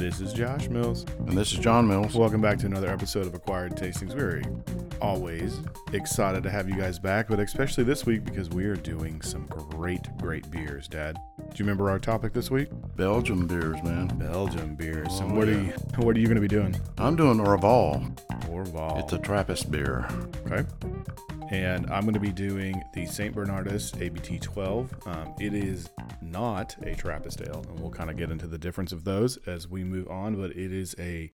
This is Josh Mills. And this is John Mills. Welcome back to another episode of Acquired Tastings. We're always excited to have you guys back, but especially this week because we are doing some great, great beers, Dad. Do you remember our topic this week? Belgium beers, man. Belgium beers. Oh, and what are you what are you gonna be doing? I'm doing Orval. Orval. It's a Trappist beer. Okay. And I'm going to be doing the St. Bernardus ABT 12. Um, it is not a Trappist ale, and we'll kind of get into the difference of those as we move on, but it is a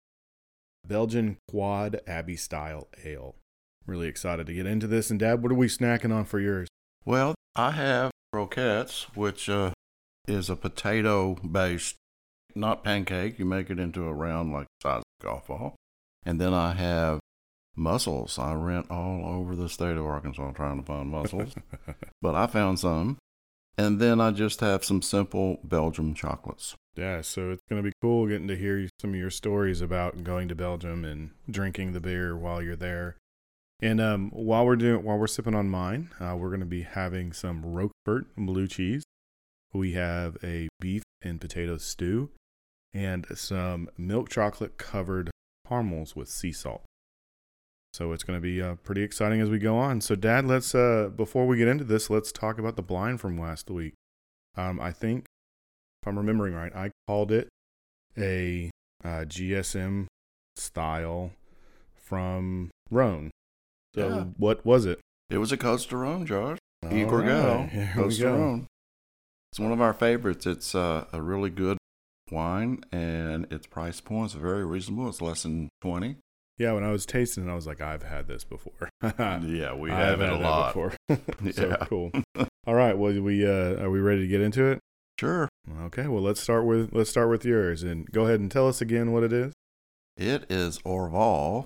Belgian quad Abbey style ale. Really excited to get into this. And, Dad, what are we snacking on for yours? Well, I have croquettes, which uh, is a potato based, not pancake. You make it into a round like size of golf ball. And then I have mussels. I went all over the state of Arkansas trying to find mussels, but I found some. And then I just have some simple Belgium chocolates. Yeah, so it's going to be cool getting to hear some of your stories about going to Belgium and drinking the beer while you're there. And um, while we're doing, while we're sipping on mine, uh, we're going to be having some Roquefort blue cheese. We have a beef and potato stew, and some milk chocolate covered caramels with sea salt. So it's going to be uh, pretty exciting as we go on. So, Dad, let's uh, before we get into this, let's talk about the blind from last week. Um, I think, if I'm remembering right, I called it a uh, GSM style from Rhone. So, Yeah. what was it? It was a Costa Rhone, Josh. All Igor right, Gal, here we Costa go. Rhone. It's one of our favorites. It's uh, a really good wine, and its price point is very reasonable. It's less than twenty. Yeah, when I was tasting it, I was like, I've had this before. yeah, we have it had a that lot. before. so Yeah. cool. All right, well, we uh, are we ready to get into it? Sure, Okay, well, let's start with let's start with yours, and go ahead and tell us again what it is. it is Orval,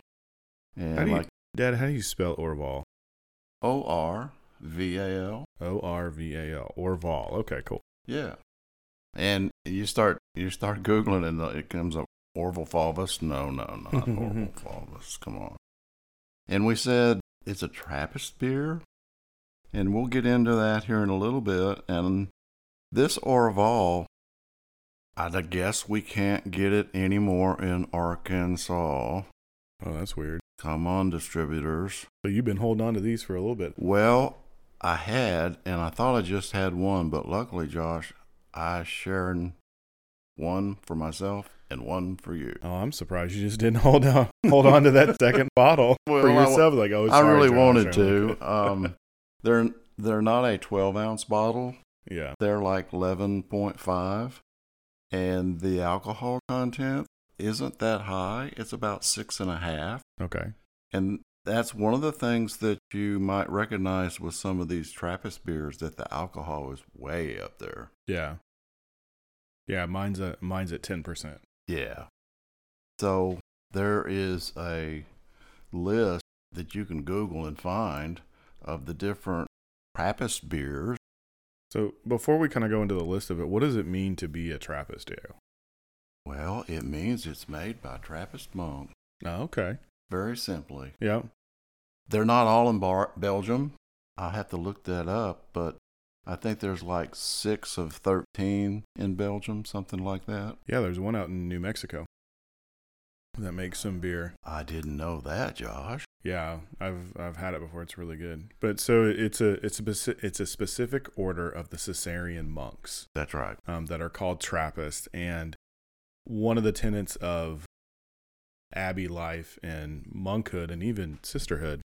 How do you- like Dad, how do you spell Orval? O R V A L. O R V A L. Orval. Okay, cool. Yeah, and you start you start googling, and it comes up Orval Faubus. No, no, not Orval Faubus. Come on. And we said it's a Trappist beer, and we'll get into that here in a little bit. And this Orval, I guess we can't get it anymore in Arkansas. Oh, that's weird. Come on, distributors. So you've been holding on to these for a little bit. Well, I had, and I thought I just had one, but luckily, Josh, I shared one for myself and one for you. Oh, I'm surprised you just didn't hold on hold on to that second bottle for Well, I yourself. Like, oh, I really Josh, wanted to. Um, they're they're not a 12 ounce bottle. Yeah. They're like 11.5, and the alcohol content isn't that high. It's about six and a half. Okay. And that's one of the things that you might recognize with some of these Trappist beers that the alcohol is way up there. Yeah. Yeah. Mine's a mine's at ten percent. Yeah. So there is a list that you can Google and find of the different Trappist beers. So before we kind of go into the list of it, what does it mean to be a Trappist ale? Well, it means it's made by Trappist monks. Oh, okay. Very simply. Yep. They're not all in Bar- Belgium. I'll have to look that up, but I think there's like six of 13 in Belgium, something like that. Yeah. There's one out in New Mexico that makes some beer. I didn't know that, Josh. Yeah, I've I've had it before. It's really good. But so it's a it's a it's a specific order of the Cistercian monks That's right. um, that are called Trappist, and one of the tenets of abbey life and monkhood and even sisterhood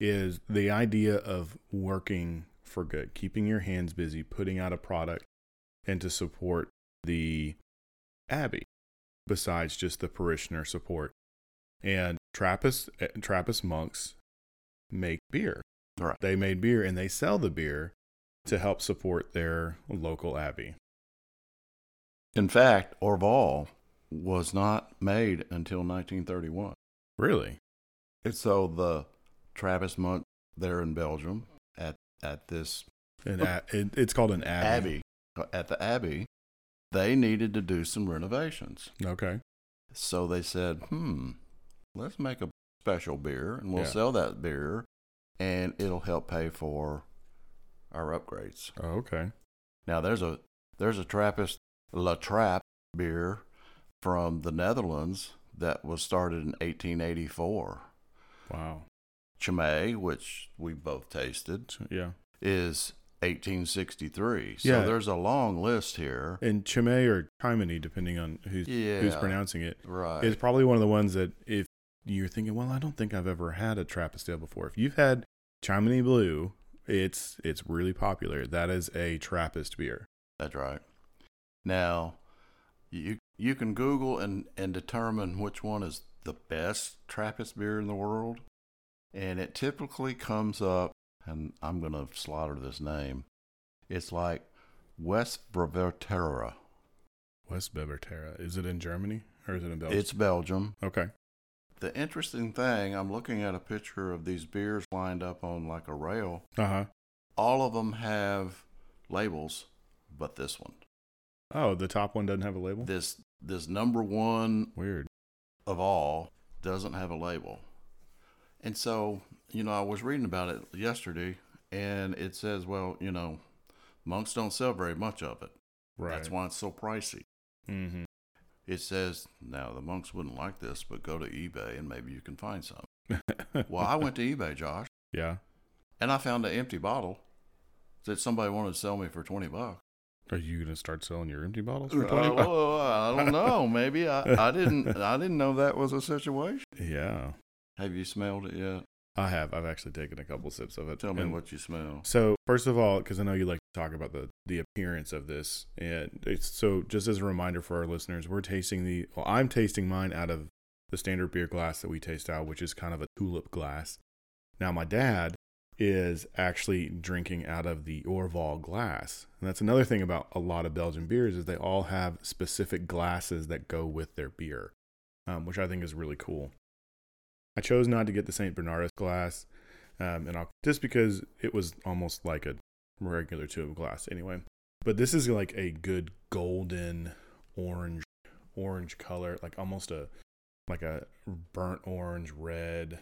is the idea of working for good, keeping your hands busy, putting out a product, and to support the abbey besides just the parishioner support. And Trappist eh, Trappist monks make beer. Right. They made beer and they sell the beer to help support their local abbey. In fact, Orval was not made until 1931. Really? And so the Trappist monk there in Belgium at, this An a- it, it's called an abbey. abbey, at the abbey, they needed to do some renovations. Okay. So they said, hmm, let's make a special beer and we'll Yeah. sell that beer and it'll help pay for our upgrades. Oh, okay. Now there's a there's a Trappist La Trappe beer from the Netherlands that was started in 1884. Wow. Chimay, which we both tasted, yeah. is 1863. So Yeah. there's a long list here. And Chimay or Chimney, depending on who's Yeah. who's pronouncing it, Right. is probably one of the ones that if you're thinking, well, I don't think I've ever had a Trappist ale before. If you've had Chimney Blue, it's it's really popular. That is a Trappist beer. That's right. Now, you you can Google and and determine which one is the best Trappist beer in the world, and it typically comes up. And I'm gonna slaughter this name. It's like West Brevetera. West Beverterra. Is it in Germany or is it in Belgium? It's Belgium. okay. The interesting thing, I'm looking at a picture of these beers lined up on like a rail. Uh huh. All of them have labels, but this one, Oh, the top one doesn't have a label. this this number one Weird. of all doesn't have a label. And so, you know, I was reading about it yesterday and it says, well, you know, monks don't sell very much of it. Right. That's why it's so pricey. Mm-hmm. It says, now the monks wouldn't like this, but go to eBay and maybe you can find some. Well, I went to eBay, Josh, yeah. and I found an empty bottle that somebody wanted to sell me for 20 bucks. Are you gonna start selling your empty bottles for Uh, twenty bucks? well, I don't know. Maybe I, I didn't. I didn't know that was a situation. Yeah, Have you smelled it yet? I have. I've actually taken a couple sips of it. Tell me And what you smell. So first of all, because I know you like to talk about the the appearance of this, and it's so just as a reminder for our listeners, we're tasting the. Well, I'm tasting mine out of the standard beer glass that we taste out, which is kind of a tulip glass. Now my dad is actually drinking out of the Orval glass, and that's another thing about a lot of Belgian beers is they all have specific glasses that go with their beer, um, which I think is really cool. I chose not to get the Saint Bernardus glass um, and I'll, just because it was almost like a regular tube glass anyway. But this is like a good golden orange, orange color, like almost a like a burnt orange red.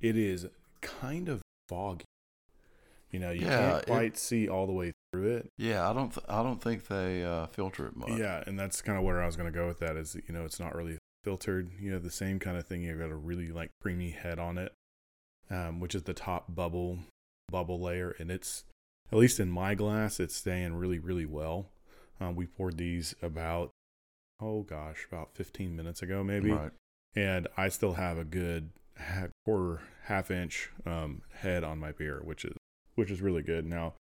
It is kind of foggy. You know, you Yeah, can't it- quite see all the way through it. Yeah, I don't. Th- I don't think they uh, filter it much. Yeah, and that's kind of where I was going to go with that. Is you know, it's not really filtered. You have the same kind of thing. You've got a really like creamy head on it, um, which is the top bubble bubble layer, and it's at least in my glass, it's staying really really well. Um, we poured these about oh gosh, about 15 minutes ago maybe, Right. and I still have a good quarter half inch um, head on my beer, which is which is really good. Now,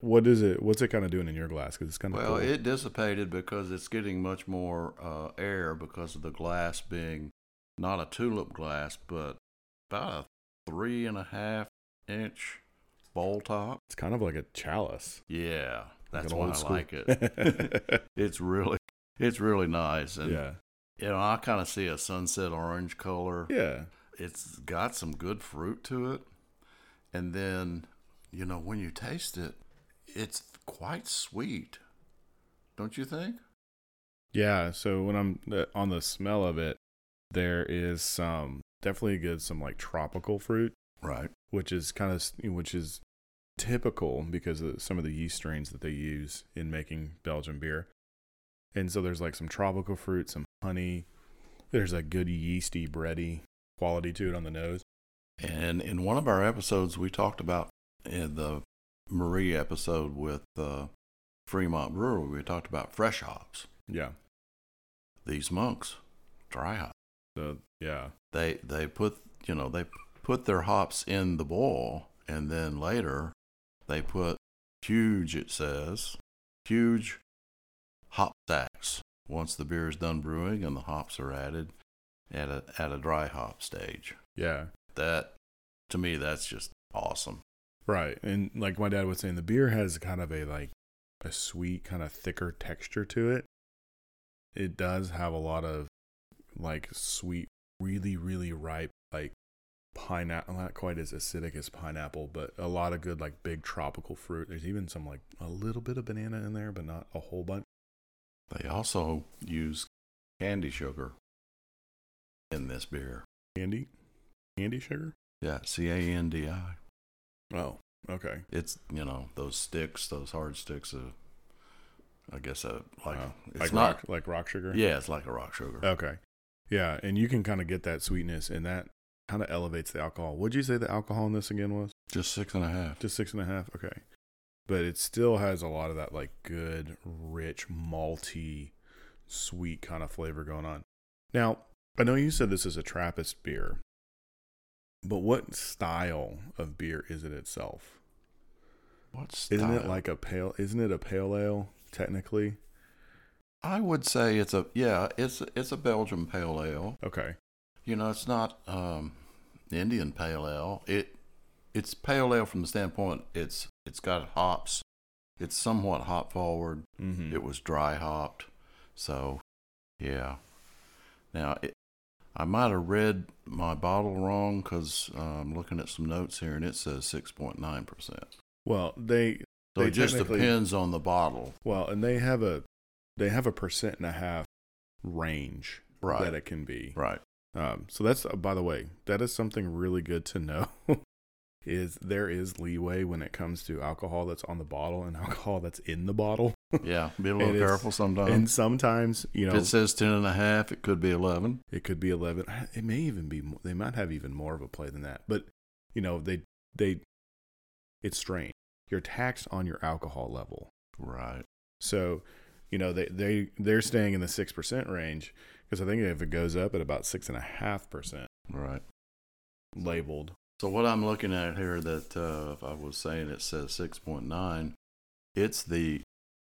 what is it? What's it kind of doing in your glass? Because it's kind of Well, it dissipated because it's getting much more uh, air because of the glass being not a tulip glass, but about a three and a half inch bowl top. It's kind of like a chalice. Yeah, that's an why I school- like it. it's really, it's really nice, and yeah. you know, I kind of see a sunset orange color. Yeah. It's got some good fruit to it, and then, you know, when you taste it, it's quite sweet, don't you think? Yeah. So when I'm on the smell of it, there is some definitely good some like tropical fruit, Right. which is kind of which is typical because of some of the yeast strains that they use in making Belgian beer. And so there's like some tropical fruit, some honey. There's a good yeasty bready quality to it on the nose. And in one of our episodes, we talked about eh, the Marie episode with uh, Fremont Brewery, we talked about fresh hops. Yeah. These monks, dry hop. So yeah. They they put you know they put their hops in the boil, and then later they put huge. It says huge hop stacks once the beer is done brewing and the hops are added at a at a dry hop stage. Yeah. That to me, that's just awesome. Right. And like my dad was saying, the beer has kind of a like a sweet, kind of thicker texture to it. It does have a lot of like sweet, really, really ripe, like pineapple, not quite as acidic as pineapple, but a lot of good, like big tropical fruit. There's even some like a little bit of banana in there, but not a whole bunch. They also use candi sugar in this beer. Candy? Candy sugar? Yeah, C A N D I. Oh, okay. It's you know those sticks, those hard sticks of I guess a like Oh, it's like not. rock, like rock sugar. Yeah, it's like a rock sugar. Okay. Yeah, and you can kind of get that sweetness, and that kind of elevates the alcohol. Would you say the alcohol in this again was Just six and a half. just six and a half? Okay, but it still has a lot of that like good, rich, malty, sweet kind of flavor going on. Now, I know you said this is a Trappist beer, but what style of beer is it itself? What's Isn't it like a pale? Isn't it a pale ale technically? I would say it's a yeah. It's it's a Belgian pale ale. Okay. You know, it's not um, Indian pale ale. It it's pale ale from the standpoint it's it's got hops. It's somewhat hop forward. Mm-hmm. It was dry hopped, so yeah. Now it, I might have read my bottle wrong because I'm looking at some notes here and it says six point nine percent. Well, they So They it just depends on the bottle, Well, and they have a they have a percent and a half range Right. that it can be. right? Um, so that's uh, by the way, that is something really good to know. is there is leeway when it comes to alcohol that's on the bottle and alcohol that's in the bottle, Yeah, be a little careful sometimes. and sometimes you if know it says ten and a half, it could be eleven. it could be eleven. It may even be. They might have even more of a play than that. But you know they they it's strange. You're taxed on your alcohol level. Right. So, you know, they they they're staying in the six percent range because I think if it goes up at about six and a half percent Right. labeled, So what I'm looking at here that uh, if I was saying it says 6.9, it's the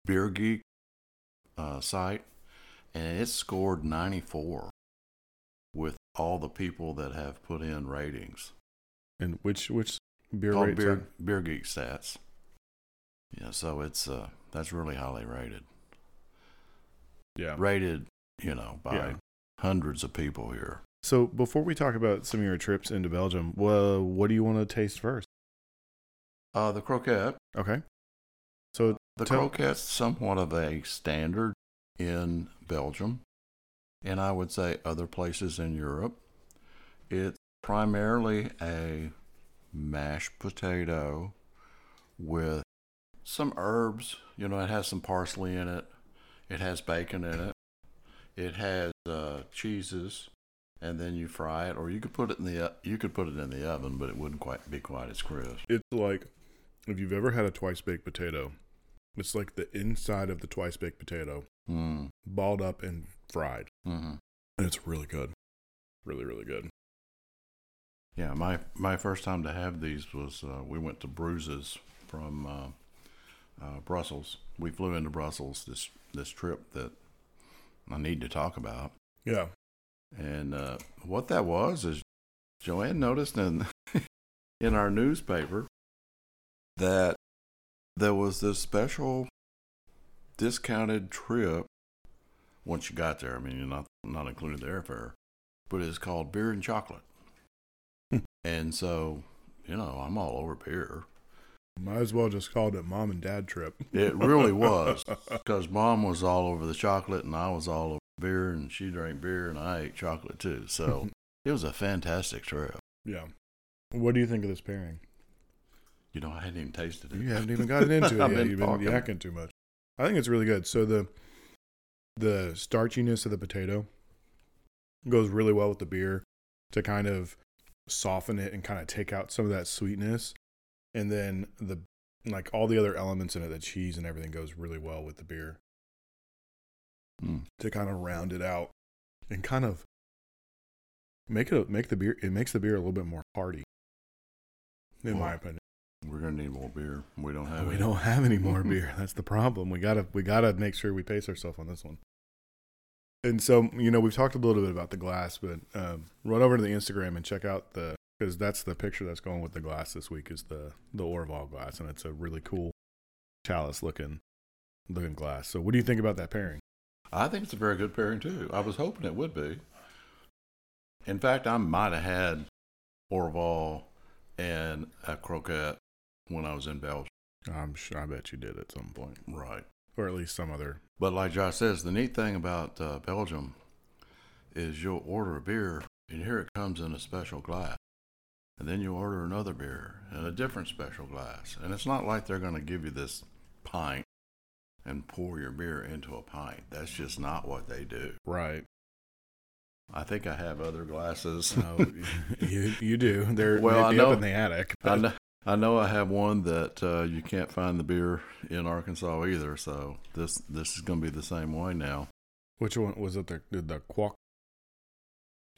Beer Geek uh, site, and it scored 94 with all the people that have put in ratings. and which which beer Called Beer Beer Geek stats. Yeah, so it's uh that's really highly rated. yeah. Rated, you know, by Yeah. hundreds of people here. So before we talk about some of your trips into Belgium, well, what do you want to taste first? Uh, the croquette. Okay. So The Tell- croquette's somewhat of a standard in Belgium, and I would say other places in Europe. It's primarily a mashed potato with some herbs. You know, it has some parsley in it. It has bacon in it. It has uh, cheeses, and then you fry it, or you could put it in the you could put it in the oven, but it wouldn't quite be quite as crisp. it's like if you've ever had a twice baked potato, it's like the inside of the twice baked potato Mm. balled up and fried, hmm and it's really good, really really good. Yeah, my my first time to have these was uh, we went to Bruises from uh, uh, Brussels. We flew into Brussels this this trip that I need to talk about. Yeah. And uh, what that was is Joanne noticed in in our newspaper that there was this special discounted trip once you got there. I mean, you're not not included the airfare, but it's called beer and chocolate. Hmm. and so, you know, I'm all over beer. Might as well just called it mom and dad trip. It really was because mom was all over the chocolate and I was all over beer, and she drank beer and I ate chocolate too. So it was a fantastic trip. yeah. What do you think of this pairing? You know, I hadn't even tasted it. You haven't even gotten into it yet. been You've been talking. yakking too much. I think it's really good. So the the starchiness of the potato goes really well with the beer to kind of soften it and kind of take out some of that sweetness. And then the like all the other elements in it, the cheese and everything goes really well with the beer Mm. to kind of round it out and kind of make it make the beer it makes the beer a little bit more hearty. In my opinion. We're gonna need more beer. We don't have. We any. don't have any more beer. That's the problem. We gotta we gotta make sure we pace ourselves on this one. And so you know we've talked a little bit about the glass, but um, run over to the Instagram and check out the because that's the picture that's going with the glass this week is the the Orval glass, and it's a really cool chalice looking looking glass. So what do you think about that pairing? I think it's a very good pairing too. I was hoping it would be. In fact, I might have had Orval and a croquette when I was in Belgium. I'm sure I bet you did at some point, Right. or at least some other. But like Josh says, the neat thing about uh, Belgium is you'll order a beer, and here it comes in a special glass. And then you order another beer in a different special glass. And it's not like they're going to give you this pint and pour your beer into a pint. That's just not what they do. Right. I think I have other glasses. Oh, you you do. They're Well, I know- up in the attic. I know, I know I have one that uh, you can't find the beer in Arkansas either. So this this is going to be the same way now. Which one was it? The the, the Kwak?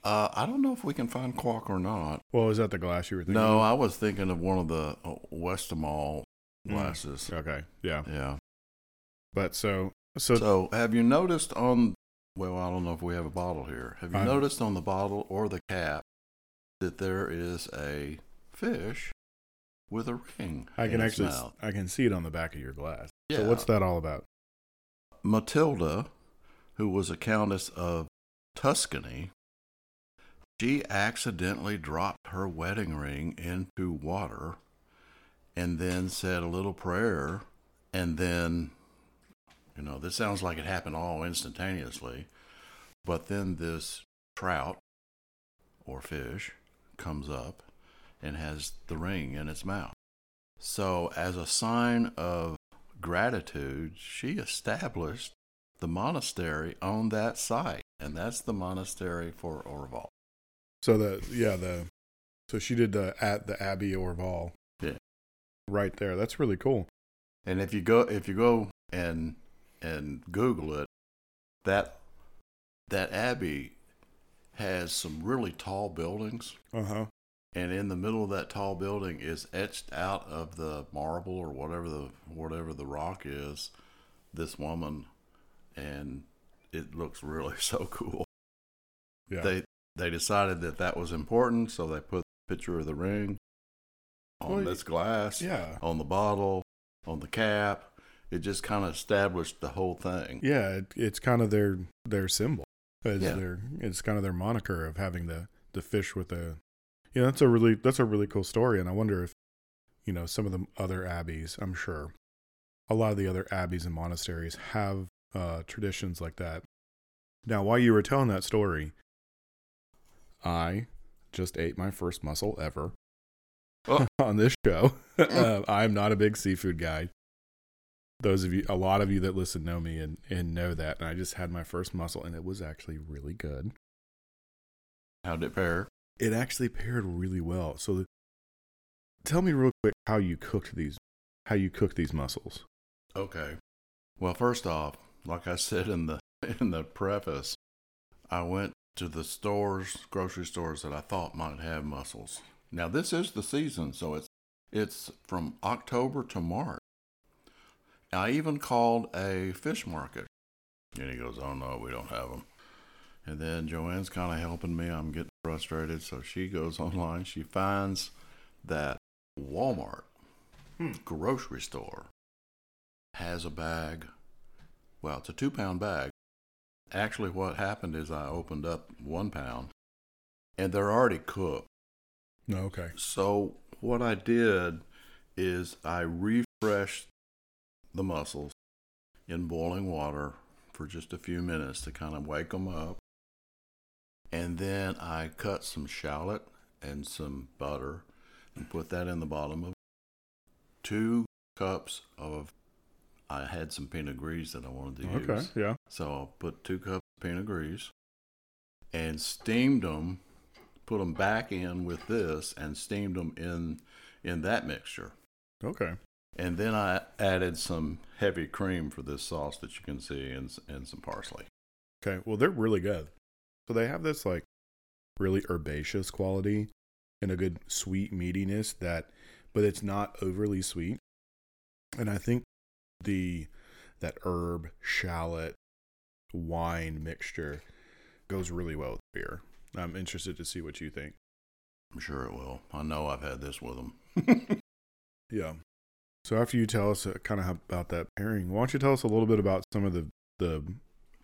Uh, I don't know if we can find Kwak or not. Well, was that the glass you were thinking? No, of? I was thinking of one of the uh, Westmalle Mm. glasses. Okay. Yeah. Yeah. But so so, So have you noticed on? Well, I don't know if we have a bottle here. Have you I- noticed on the bottle or the cap that there is a fish with a ring? I can actually mouth? I can see it on the back of your glass. Yeah. So what's that all about? Matilda, who was a countess of Tuscany, she accidentally dropped her wedding ring into water and then said a little prayer. And then, you know, this sounds like it happened all instantaneously. But then this trout or fish comes up and has the ring in its mouth. So, as a sign of gratitude, she established the monastery on that site, and that's the monastery for Orval. So the yeah the so she did the at the Abbey Orval. Yeah. Right there. That's really cool. And if you go if you go and and Google it, that that abbey has some really tall buildings, Uh huh. and in the middle of that tall building is etched out of the marble or whatever the whatever the rock is, this woman, and it looks really so cool. Yeah. they they decided that that was important, so they put a picture of the ring on Well, this glass, yeah. on the bottle, on the cap. It just kind of established the whole thing. Yeah. It, it's kind of their their symbol. It's Yeah. their it's kind of their moniker of having the the fish with the. Yeah, that's a really that's a really cool story, and I wonder if you know some of the other abbeys. I'm sure a lot of the other abbeys and monasteries have uh, traditions like that. Now, while you were telling that story, I just ate my first mussel ever Oh. on this show. uh, I'm not a big seafood guy. Those of you, a lot of you that listen know me and, and know that. And I just had my first mussel, and it was actually really good. How did it pair? It actually paired really well. So, the, tell me real quick how you cooked these, how you cooked these mussels. Okay. Well, first off, like I said in the in the preface, I went to the stores, grocery stores that I thought might have mussels. Now this is the season, so it's it's from October to March. I even called a fish market, and he goes, "Oh no, we don't have them." And then Joanne's kind of helping me. I'm getting frustrated, so she goes online. She finds that Walmart Hmm. grocery store has a bag. Well, it's a two pound bag. Actually, what happened is I opened up one pound and they're already cooked. Okay. So, what I did is I refreshed the mussels in boiling water for just a few minutes to kind of wake them up. And then I cut some shallot and some butter and put that in the bottom of two cups of. I had some Pinot Gris that I wanted to Okay. use. Okay, yeah. So I put two cups of Pinot Gris and steamed them, put them back in with this, and steamed them in in that mixture. Okay. And then I added some heavy cream for this sauce that you can see, and and some parsley. Okay. Well, they're really good. So they have this like really herbaceous quality and a good sweet meatiness that, but it's not overly sweet. And I think the that herb shallot wine mixture goes really well with beer. I'm interested to see what you think. I'm sure it will. I know I've had this with them. Yeah. So after you tell us uh, kind of about that pairing, why don't you tell us a little bit about some of the the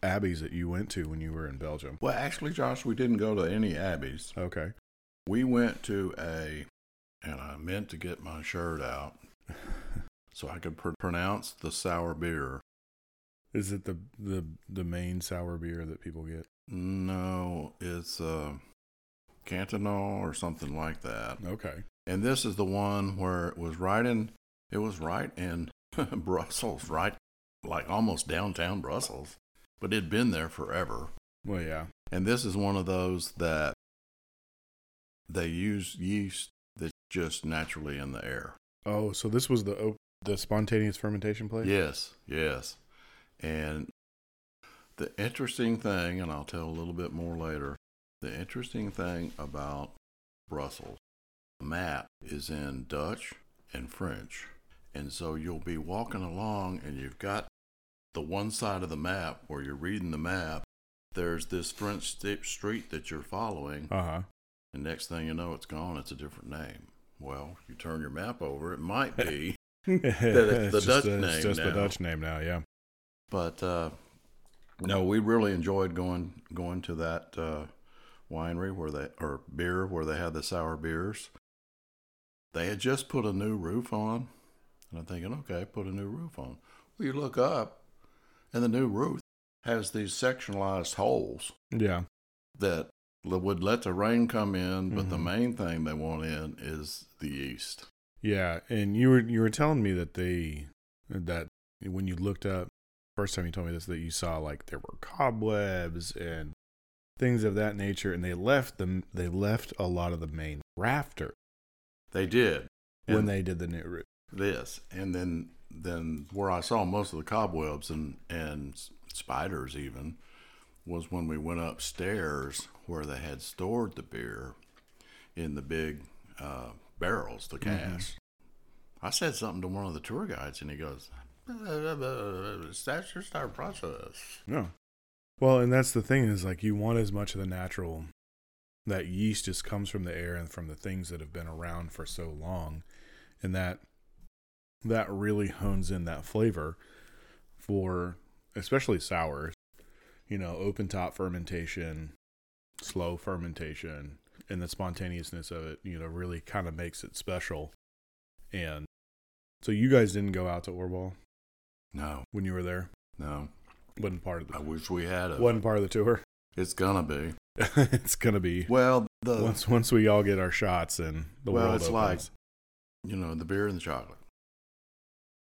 abbeys that you went to when you were in Belgium? well, actually, Josh, we didn't go to any abbeys. Okay. We went to a, and I meant to get my shirt out so I could pr- pronounce the sour beer. Is it the the the main sour beer that people get? No, it's uh, Cantonal or something like that. Okay. And this is the one where it was right in, it was right in Brussels, right like almost downtown Brussels, but it'd been there forever. Well, yeah. And this is one of those that they use yeast that's just naturally in the air. Oh, so this was the op- the spontaneous fermentation place? Yes, yes. And the interesting thing, and I'll tell a little bit more later, the interesting thing about Brussels, the map is in Dutch and French. And so you'll be walking along and you've got the one side of the map where you're reading the map. There's this French st- street that you're following. Uh huh. And next thing you know, it's gone. It's a different name. Well, you turn your map over, it might be. the, the Dutch it's name just the. Dutch name now. Yeah. But uh, no, we really enjoyed going going to that uh, winery where they or beer where they had the sour beers. They had just put a new roof on, and I'm thinking, okay, put a new roof on. Well, you look up, and the new roof has these sectionalized holes Yeah. that would let the rain come in, but the Mhm. main thing they want in is the yeast. Yeah, and you were you were telling me that they that when you looked up first time you told me this that you saw like there were cobwebs and things of that nature, and they left them they left a lot of the main rafter They did when And- they did the new roof. This. And then then where i saw most of the cobwebs and and spiders even was when we went upstairs where they had stored the beer in the big uh, barrels the casks i said something to one of the tour guides and he goes that's just our process? No. Well, and that's the thing is like you want as much of the natural that yeast just comes from the air and from the things that have been around for so long. And that that really hones in that flavor for especially sours. You know, open top fermentation, slow fermentation, and the spontaneousness of it, you know, really kind of makes it special. And so you guys didn't go out to Orval no when you were there? no Wasn't part of the i wish we had it wasn't part of the tour. it's gonna be it's gonna be well the once once we all get our shots and the Well, world it's like- opens. you know, the beer and the chocolate.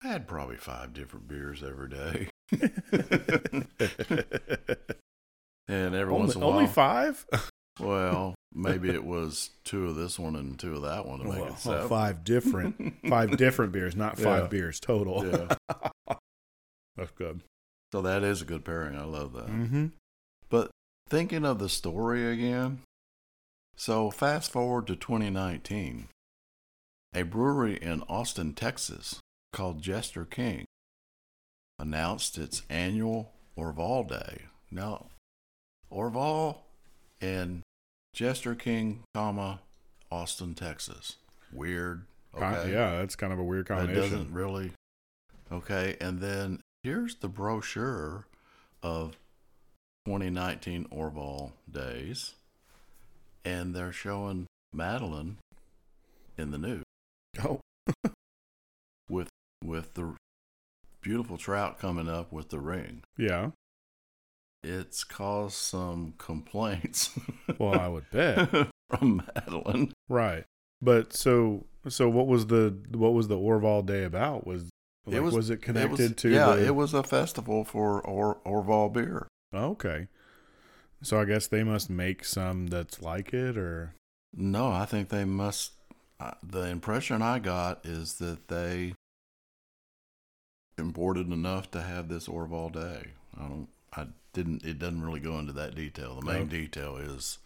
I had probably five different beers every day. and every once only, in a while, only five. well, maybe it was two of this one and two of that one to make Well, it seven. five different five different beers, not five Yeah. beers total. Yeah. That's good. So that is a good pairing. I love that. Mm-hmm. But thinking of the story again, so fast forward to 2019, a brewery in Austin, Texas called Jester King announced its annual Orval Day. Now, Orval and Jester King, comma, Austin, Texas. Weird. Okay. yeah, that's kind of a weird combination. That doesn't really. Okay, and then here's the brochure of 2019 Orval days, and they're showing Madeline in the nude Oh, with with the beautiful trout coming up with the ring. yeah. It's caused some complaints Well, I would bet. from Madeline. right. But so so what was the what was the Orval Day about? Was It was- was, it It connected was- to yeah, the it was a festival for or, Orval beer. Okay. So I guess they must make some that's like it or No, I think they must. Uh, the impression I got is that they imported enough to have this Orval Day. I don't. I didn't. It doesn't really go into that detail. The main No. detail is,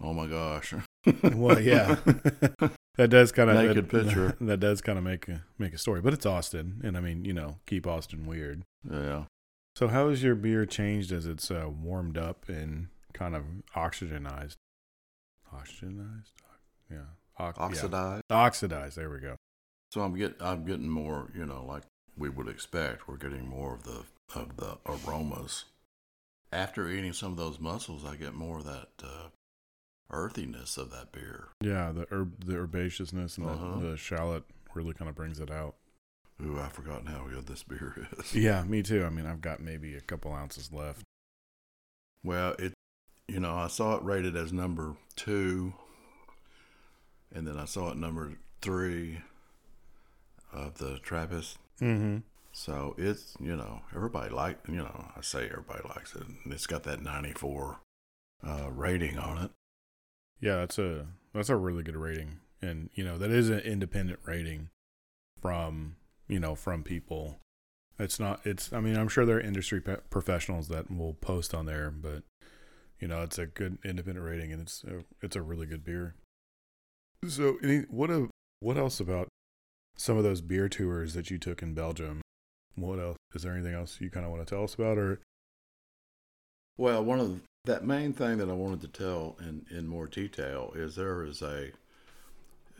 oh my gosh. well, yeah. that does kind of Naked that, picture. That does kind of make a make a story, but it's Austin, and I mean, you know, keep Austin weird. yeah. So, how has your beer changed as it's uh, warmed up and kind of oxygenized? Oxygenized, yeah, Ox- yeah. Oxidized. oxidized. There we go. So I'm get. I'm getting more. You know, like we would expect. We're getting more of the of the aromas. After eating some of those mussels, I get more of that uh, earthiness of that beer. Yeah, the herb, the herbaceousness and Uh-huh. the, the shallot really kind of brings it out. Ooh, I've forgotten how good this beer is. Yeah, me too. I mean, I've got maybe a couple ounces left. Well, it, you know, I saw it rated as number two, and then I saw it number three of the Trappist, Mm-hmm. So it's you know everybody like you know I say everybody likes it. And it's got that 94 uh, rating on it. Yeah, that's a that's a really good rating, and you know that is an independent rating from you know from people. It's not. It's. I mean, I'm sure there are industry pe- professionals that will post on there, but you know, it's a good independent rating, and it's a, it's a really good beer. So, any what a what else about some of those beer tours that you took in Belgium? What else? Is there anything else you kind of want to tell us about, or Well, one of the, that main thing that I wanted to tell in in more detail is there is a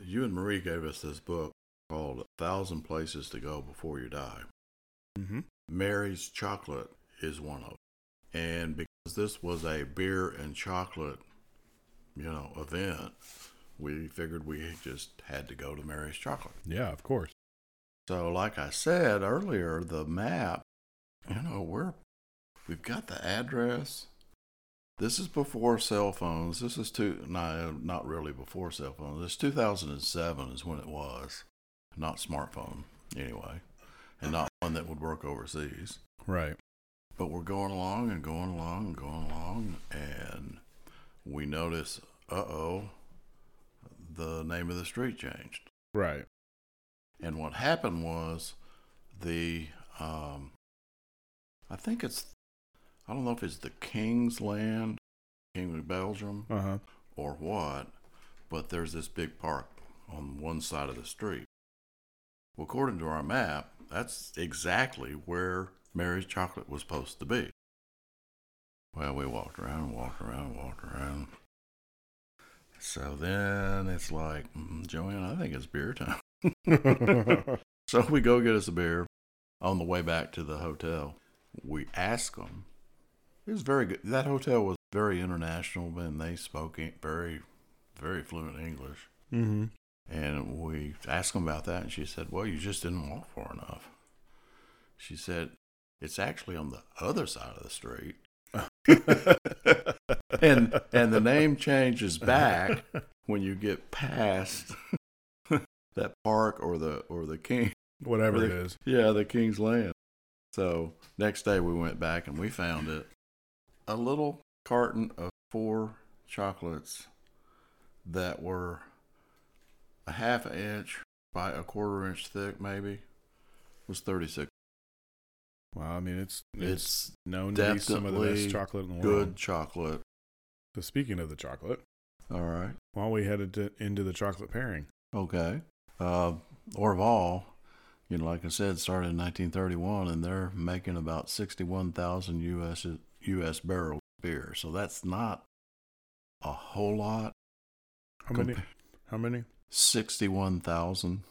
you and Marie gave us this book called A Thousand Places to Go Before You Die. mm-hmm. Mary's Chocolate is one of them. And because this was a beer and chocolate, you know, event, we figured we just had to go to Mary's Chocolate. yeah, of course, So, like I said earlier, the map, you know, we're we've got the address. This is before cell phones. This is two, no, not really before cell phones. This 2007 is when it was, not smartphone anyway, and not one that would work overseas. right? But we're going along and going along and going along, and we notice, uh oh, the name of the street changed. Right. And what happened was the, um, I think it's, I don't know if it's the King's Land, King of Belgium, Uh huh. or what, but there's this big park on one side of the street. Well, according to our map, that's exactly where Mary's Chocolate was supposed to be. Well, we walked around, walked around, walked around. So then it's like, mm, Joanne, I think it's beer time. So we go get us a beer. On the way back to the hotel, we ask them. It was very good. That hotel was very international, and they spoke very, very fluent English. mm-hmm. And we asked them about that, and she said, "Well, you just didn't walk far enough." She said, "It's actually on the other side of the street." and and the name changes back when you get past that park or the or the king Whatever it Really? is. yeah the king's land so next day we went back and we found it a little carton of four chocolates that were a half an inch by a quarter inch thick maybe was 36 Wow. I mean, it's it's, it's known to be some of the best chocolate in the world. good chocolate So speaking of the chocolate, all right while we headed to, into the chocolate pairing, Okay. Uh, Orval, you know, like I said, started in 1931, and they're making about 61,000 U.S. U.S. barrels of beer. So that's not a whole lot. how many? Compa- How many? 61,000.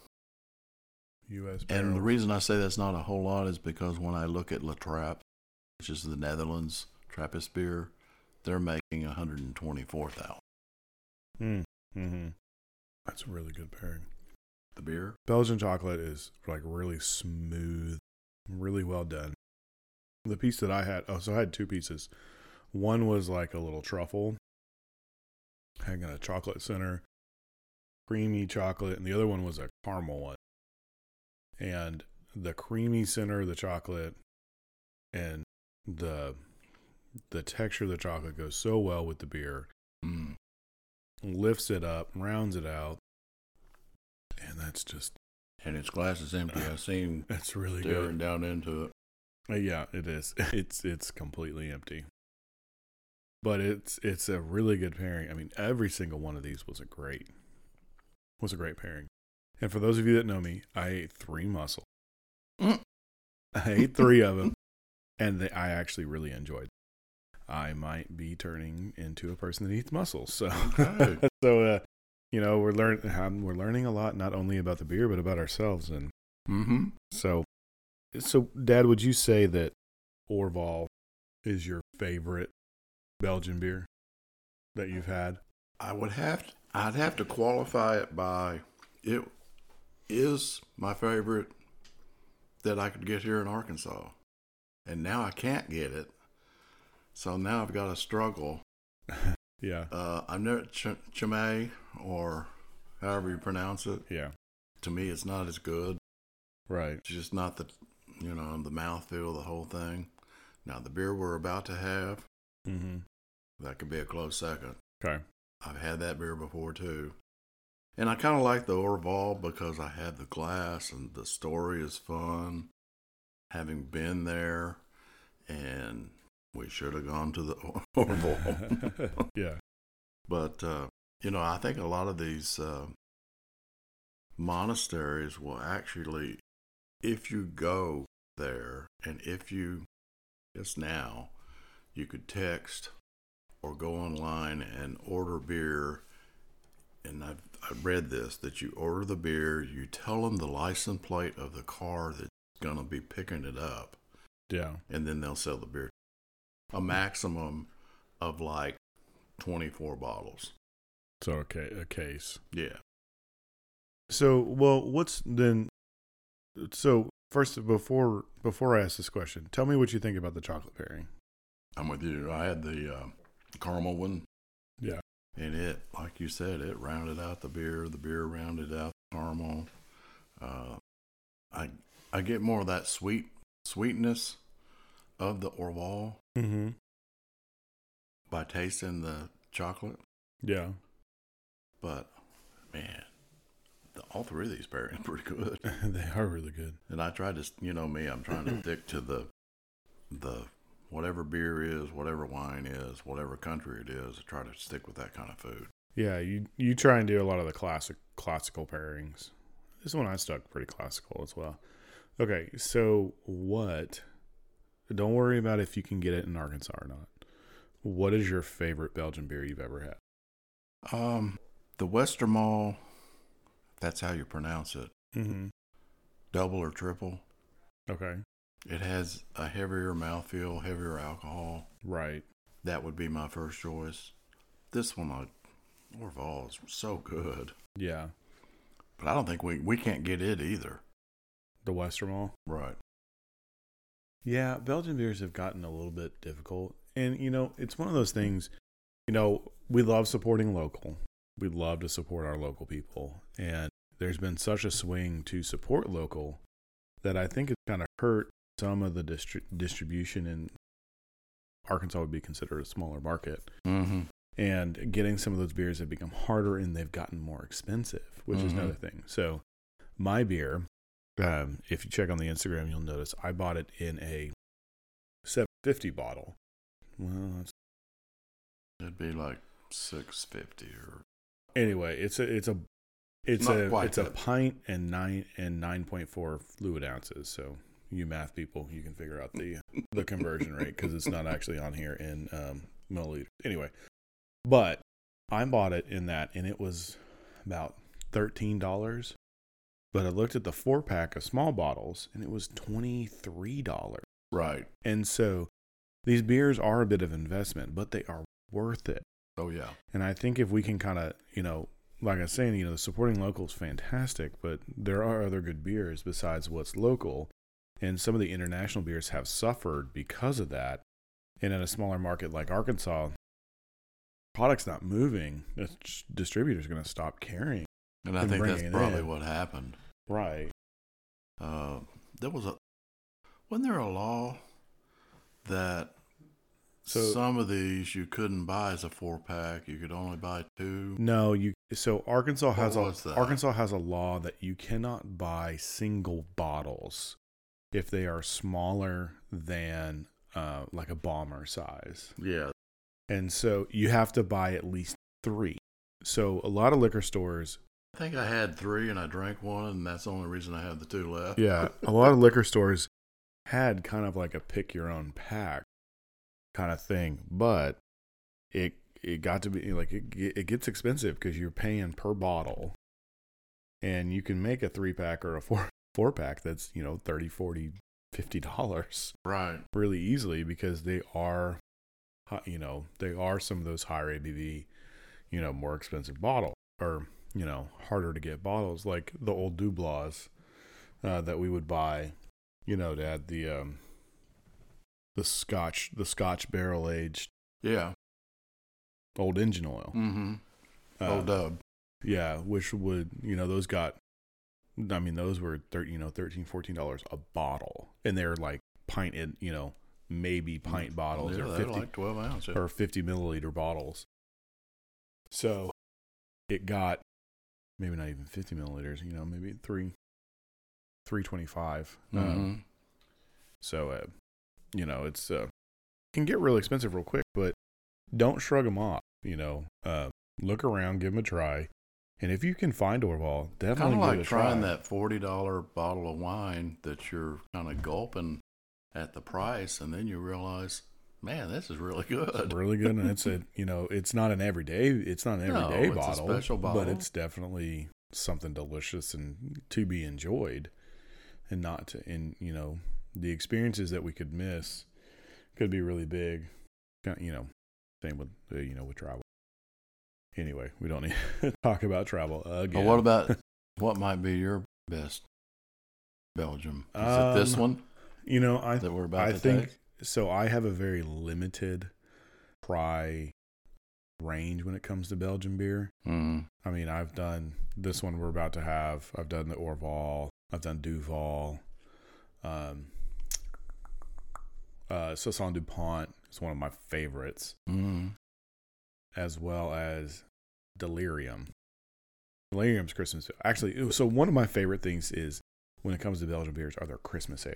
U.S. And the reason I say that's not a whole lot is because when I look at La Trappe, which is the Netherlands Trappist beer, they're making 124,000. Mm, mm-hmm. That's a really good pairing. The beer? Belgian chocolate is like really smooth, really well done. The piece that I had, oh, so I had two pieces. One was like a little truffle, hanging a chocolate center, creamy chocolate, and the other one was a caramel one. And the creamy center of the chocolate and the the texture of the chocolate goes so well with the beer, Mm. lifts it up, rounds it out, and that's just And its glass is empty. I've seen that's really good. down into it. Uh, yeah, it is. It's it's completely empty. But it's it's a really good pairing. I mean, every single one of these was a great was a great pairing. And for those of you that know me, I ate three mussel. Mm. I ate three of them, and they, I actually really enjoyed. I might be turning into a person that eats mussels. So, Okay. so uh, you know, we're learning we're learning a lot, not only about the beer but about ourselves. And Mm-hmm. so, so Dad, would you say that Orval is your favorite Belgian beer that you've had? I would have to, I'd have to qualify it by it is my favorite that I could get here in Arkansas. And now I can't get it. So now I've got to struggle. Yeah, Uh, I've never Ch- Chimay or however you pronounce it. yeah, To me, it's not as good. right. It's just not the you know, the mouthfeel, of the whole thing. Now, the beer we're about to have, Mm-hmm. that could be a close second. Okay. I've had that beer before too. And I kind of like the Orval because I had the glass and the story is fun. Having been there, and we should have gone to the Orval. yeah. but, uh, you know, I think a lot of these uh, monasteries will actually, if you go there and if you, just now, you could text or go online and order beer. And I've, I've read this that you order the beer, you tell them the license plate of the car that's going to be picking it up, Yeah. and then they'll sell the beer. A maximum of like 24 bottles. So okay, a case. Yeah. So well, what's then? So first, before before I ask this question, tell me what you think about the chocolate pairing. I'm with you. I had the uh, caramel one, Yeah. and it, like you said, it rounded out the beer. The beer rounded out the caramel. Uh, I I get more of that sweet sweetness of the Orval Mm-hmm. by tasting the chocolate, Yeah. but man, the, all three of these pairings are pretty good. they are really good. And I tried to, you know me, I'm trying to stick to the the whatever beer is, whatever wine is, whatever country it is. I try to stick with that kind of food. Yeah, you you try and do a lot of the classic classical pairings. This one I stuck pretty classical as well. Okay, so what? Don't worry about if you can get it in Arkansas or not. What is your favorite Belgian beer you've ever had? Um, the Westmalle, if that's how you pronounce it, Mm-hmm. double or triple. Okay, It has a heavier mouthfeel, heavier alcohol. right. That would be my first choice. This one, I, Orval is so good, Yeah, but I don't think we we can't get it either. the Westmalle. Right. Yeah, Belgian beers have gotten a little bit difficult. And, you know, it's one of those things, you know, we love supporting local. We love to support our local people. And there's been such a swing to support local that I think it's kind of hurt some of the distri- distribution in Arkansas would be considered a smaller market. Mm-hmm. And getting some of those beers have become harder and they've gotten more expensive, which is Mhm. another thing. So, my beer, um, if you check on the Instagram, you'll notice I bought it in a 750 bottle. Well, it's, It'd be like six fifty or anyway, it's a it's a it's Not a it's a pint and nine and nine point four fluid ounces. So you math people, you can figure out the the conversion rate because it's not actually on here in um, milliliters. Anyway, but I bought it in that, and it was about thirteen dollars. But I looked at the four pack of small bottles, and it was twenty three dollars. right. And so these beers are a bit of investment, but they are worth it. Oh yeah. And I think if we can kind of, you know, like I was saying, you know, supporting local is fantastic, but there are other good beers besides what's local. And some of the international beers have suffered because of that. And in a smaller market like Arkansas, product's not moving. The distributor's going to stop carrying. And I think that's probably in. what happened. Right. Uh, there was a wasn't there a law that So- some of these you couldn't buy as a four pack. You could only buy two. No, you. So Arkansas has was a that? Arkansas has a law that you cannot buy single bottles if they are smaller than uh, like a bomber size. Yeah. And so you have to buy at least three. So a lot of liquor stores, I think I had three and I drank one, and that's the only reason I have the two left. yeah, a lot of liquor stores had kind of like a pick your own pack kind of thing, but it it got to be like it it gets expensive because you're paying per bottle, and you can make a three pack or a four four pack that's you know 30 40 50 dollars Right. really easily because they are, you know, they are some of those higher ABV, you know, more expensive bottle or you know harder to get bottles like the Ola Dubhs uh, that we would buy, you know, to add the um the Scotch the Scotch barrel aged Yeah. old engine oil. Mm-hmm. Uh, oh, dub. yeah, which would you know those got. I mean, those were thirteen, you know, thirteen, fourteen dollars a bottle, and they're like pint in, you know, maybe pint bottles yeah, or 50 like 12 ounce. Yeah. or 50 milliliter bottles. So it got maybe not even 50 milliliters, you know, maybe three, 325. Um, Mhm. so, uh, you know, it's, uh, can get real expensive real quick, but don't shrug them off, you know, uh, look around, give them a try. And if you can find Orval, definitely kind of like a trying try. that forty dollar bottle of wine that you're kind of gulping at the price, and then you realize, man, this is really good. It's really good, and it's a you know it's not an everyday it's not an No, everyday a bottle, special but it's definitely something delicious and to be enjoyed, and not to and you know the experiences that we could miss could be really big. You know, same with uh, you know with travel. Anyway, we don't need to talk about travel But again. what about what might be your best Belgium? Is it this Um, one you know I that we're about I to think take? So. I have a very limited try range when it comes to Belgian beer. Mm. I mean, I've done this one we're about to have. I've done the Orval. I've done Duvel. Um, uh, Saison Dupont is one of my favorites, Mm. as well as Delirium. Delirium's Christmas. Actually, so one of my favorite things is when it comes to Belgian beers are their Christmas ale.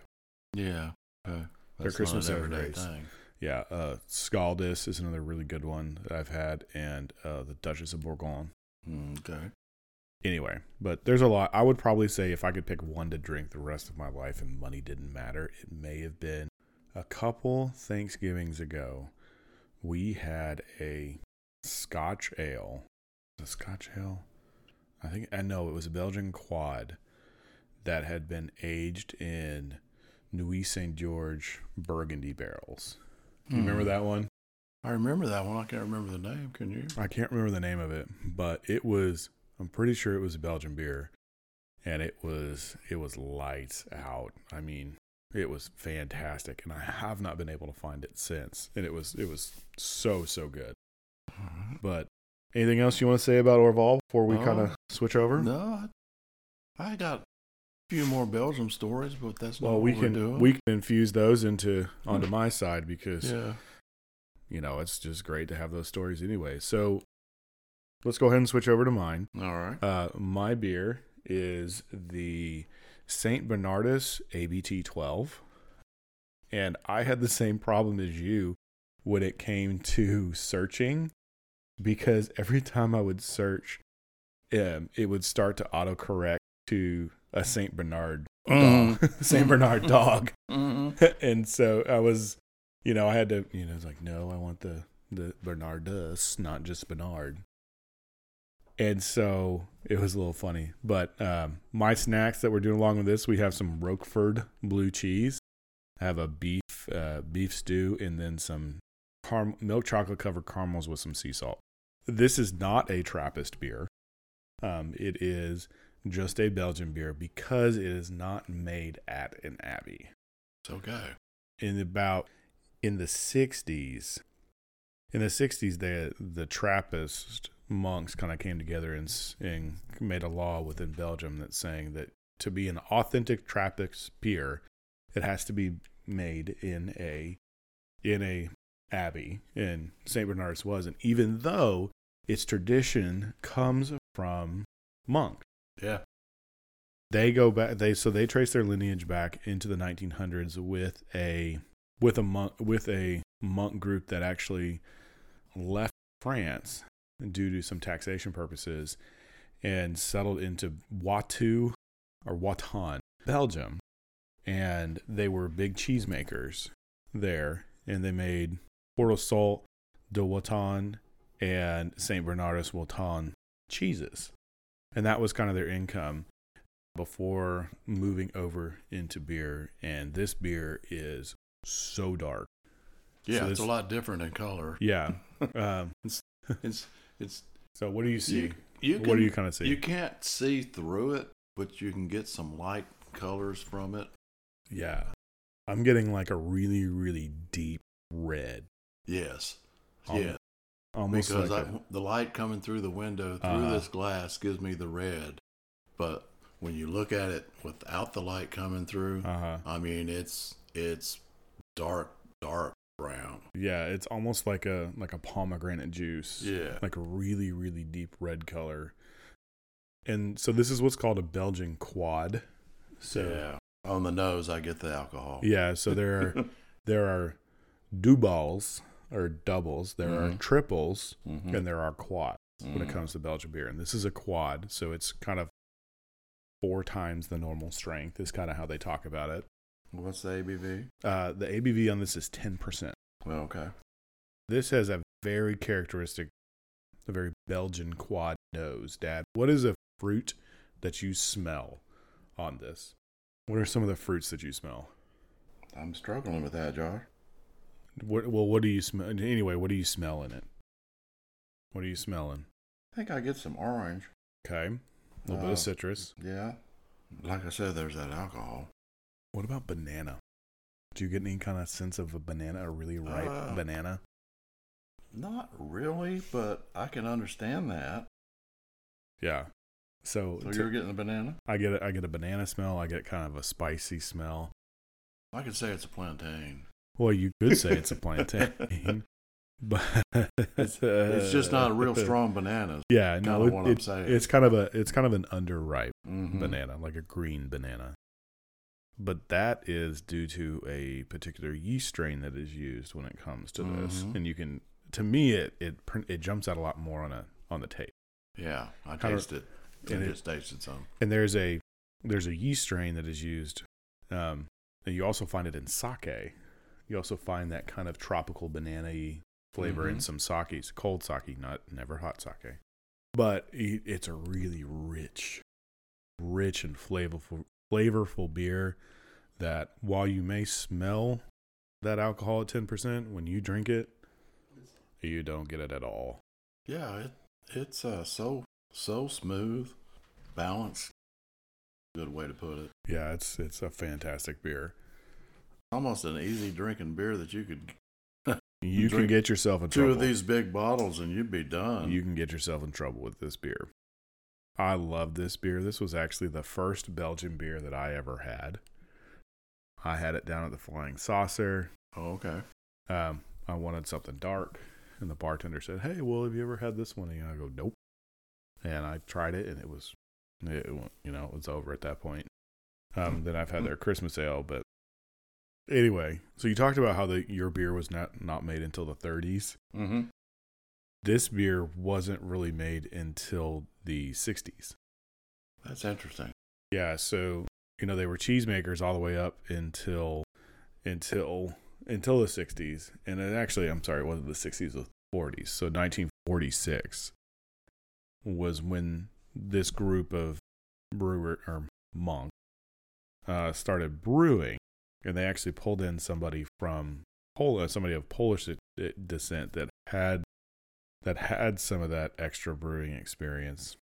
Yeah. Okay. That's Christmas not an everyday thing. Yeah, uh, Scaldis is another really good one that I've had, and uh, the Duchess of Bourgogne. Okay. anyway, but there's a lot. I would probably say if I could pick one to drink the rest of my life and money didn't matter, it may have been a couple Thanksgivings ago. We had a Scotch ale. A Scotch ale? I think I know it was a Belgian quad that had been aged in Nuits-Saint-Georges Burgundy barrels. You remember Hmm. that one? I remember that one. I can't remember the name. Can you? I can't remember the name of it, but it was I'm pretty sure it was a Belgian beer. And it was it was lights out. I mean, it was fantastic and I have not been able to find it since. And it was it was so so good. But anything else you want to say about Orval before we kind of switch over? No, I, got few more Belgium stories, but that's Well, we what can we're doing. we can infuse those into onto my side because yeah. you know, it's just great to have those stories anyway. So let's go ahead and switch over to mine. All right. Uh, my beer is the Saint Bernardus ABT 12. And I had the same problem as you when it came to searching because every time I would search, um, it would start to autocorrect to a Saint Bernard dog, Saint Bernard dog. Mhm. and so I was, you know, I had to, you know, it's like, no, I want the the Bernardus, not just Bernard. And so it was a little funny. But um, my snacks that we're doing along with this, we have some Roquefort blue cheese. I have a beef uh, beef stew, and then some car- milk chocolate covered caramels with some sea salt. This is not a Trappist beer. Um, it is just a Belgian beer because it is not made at an abbey It's okay. in about in the 60s in the 60s the the trappist monks kind of came together and, and made a law within belgium that's saying that to be an authentic trappist beer it has to be made in a in a abbey and st bernardus wasn't even though its tradition comes from monks Yeah. they go back they so they trace their lineage back into the 1900s with a with a monk with a monk group that actually left France due to some taxation purposes and settled into Watou or Watan, Belgium. And they were big cheesemakers there and they made Port Salut de Watan and St. Bernardus Watan cheeses. And that was kind of their income before moving over into beer. And this beer is so dark. Yeah, So it's a lot different in color. Yeah. um, It's it's so what do you see? you, you what do can- you kind of see? You can't see through it, but you can get some light colors from it. yeah. I'm getting like a really, really deep red. Yes. Yeah. Almost Because like I, a- the light coming through the window through Uh-huh. this glass gives me the red, but when you look at it without the light coming through, Uh huh. I mean it's it's dark, dark brown. Yeah, it's almost like a like a pomegranate juice. Yeah. like a really really deep red color. And so this is what's called a Belgian quad. So yeah. On the nose, I get the alcohol. yeah, so there are there are doubles or doubles, there are Mhm. triples, Mhm. and there are quads when it Mhm. comes to Belgian beer. And this is a quad, so it's kind of four times the normal strength. Is kind of how they talk about it. What's the ABV? Uh, the ABV on this is ten percent. Well, okay. This has a very characteristic, a very Belgian quad nose. Dad, what is a fruit that you smell on this? What are some of the fruits that you smell? I'm struggling with that, Josh. What, well, what do you smell? Anyway, what do you smell in it? What are you smelling? I think I get some orange. Okay, a little bit Uh, of citrus. Yeah. Like I said, there's that alcohol. What about banana? Do you get any kind of sense of a banana, a really ripe Uh, banana? Not really, but I can understand that. Yeah. So, So you're getting a banana? I get a, I get a banana smell. I get kind of a spicy smell. I could say it's a plantain. Well, you could say it's a plantain, but It's just not a real strong banana. Yeah, no, it, what I'm it- saying. it's kind of a it's kind of an underripe Mhm. banana, like a green banana. But that is due to a particular yeast strain that is used when it comes to this, Mhm. and you can. To me, it it it jumps out a lot more on a on the taste. Yeah, I tasted. I and it- just tasted some. And there's a there's a yeast strain that is used, um, and you also find it in sake. You also find that kind of tropical banana flavor in Mhm. some sakes, cold sake, not never hot sake. But it's a really rich, rich and flavorful flavorful beer that while you may smell that alcohol at ten percent, when you drink it, you don't get it at all. Yeah, it it's uh, so so smooth, balanced. Good way to put it. Yeah, it's it's a fantastic beer. Almost an easy drinking beer that you could You can get yourself in two trouble. of these big bottles and you'd be done. you can get yourself in trouble with this beer. I love this beer. This was actually the first Belgian beer that I ever had. I had it down at the Flying Saucer. oh, okay. Um, I wanted something dark, and the bartender said, "Hey, well, have you ever had this one?" And I go, "Nope." And I tried it, and it was, it, you know, it was over at that point. Um, then I've had their Christmas ale, but anyway. So you talked about how the your beer was not not made until the 30s. Mm-hmm. This beer wasn't really made until the 60s. That's interesting. Yeah, so you know they were cheesemakers all the way up until until until the 60s, and actually I'm sorry, it wasn't the 60s, it was the 40s. So 1946 was when this group of brewer or monk uh, started brewing, and they actually pulled in somebody from Poland, somebody of Polish descent that had that had some of that extra brewing experience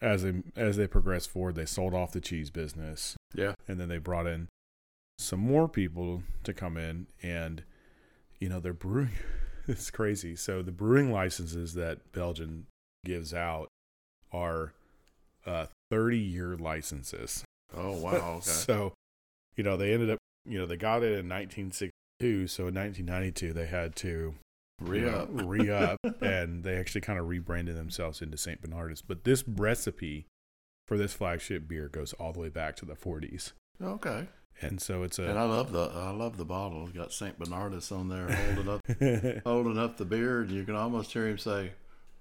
as they as they progressed forward, they sold off the cheese business, Yeah. and then they brought in some more people to come in, and you know they're brewing. it's crazy. So the brewing licenses that Belgium gives out are uh, thirty year licenses. Oh wow. Okay. So you know they ended up you know they got it in 1962. So in 1992 they had to Re up. re up, and they actually kind of rebranded themselves into Saint Bernardus. But this recipe for this flagship beer goes all the way back to the 40s, Okay. and so it's a. And I love the I love the bottle. It's got Saint Bernardus on there holding up holding up the beer, and you can almost hear him say,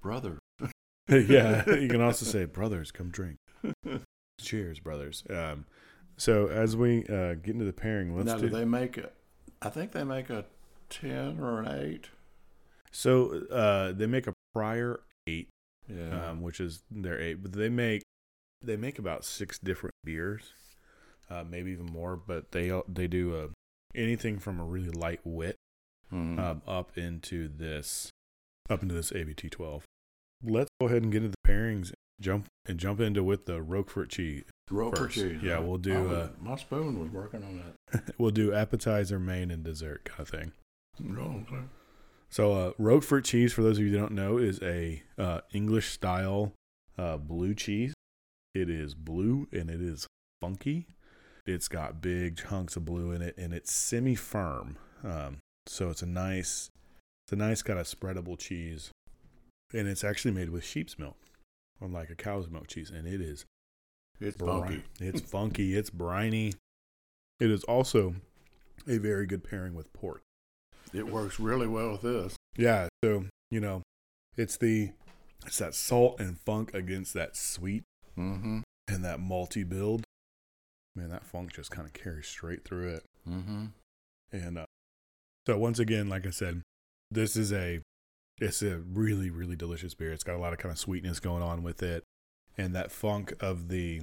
"Brother." yeah. You can also say, "Brothers, come drink." Cheers, brothers. Um, so as we uh, get into the pairing, let's now, do. do they make a? I think they make a ten or an eight. so uh, they make a prior eight Yeah. um, which is their eight. But they make they make about six different beers, uh, maybe even more. But they they do uh, anything from a really light wit Mhm. um, up into this up into this ABT twelve. Let's go ahead and get into the pairings. Jump and jump into with the Roquefort cheese. Roquefort. cheese. Yeah, we'll do, was- uh, my spoon was working on that. we'll do appetizer, main, and dessert kind of thing. Oh, okay. So, uh, Roquefort cheese, for those of you who don't know, is a uh, English style uh, blue cheese. It is blue and it is funky. It's got big chunks of blue in it and it's semi firm. Um, so it's a nice, it's a nice kind of spreadable cheese. And it's actually made with sheep's milk, unlike a cow's milk cheese. And it is It's bri- funky. It's funky. It's briny. It is also a very good pairing with pork. It works really well with this. Yeah. So you know, it's the it's that salt and funk against that sweet Mm-hmm. and that malty build. Man, that funk just kind of carries straight through it. Mm-hmm. And uh, so once again, like I said, this is a it's a really really delicious beer. It's got a lot of kind of sweetness going on with it, and that funk of the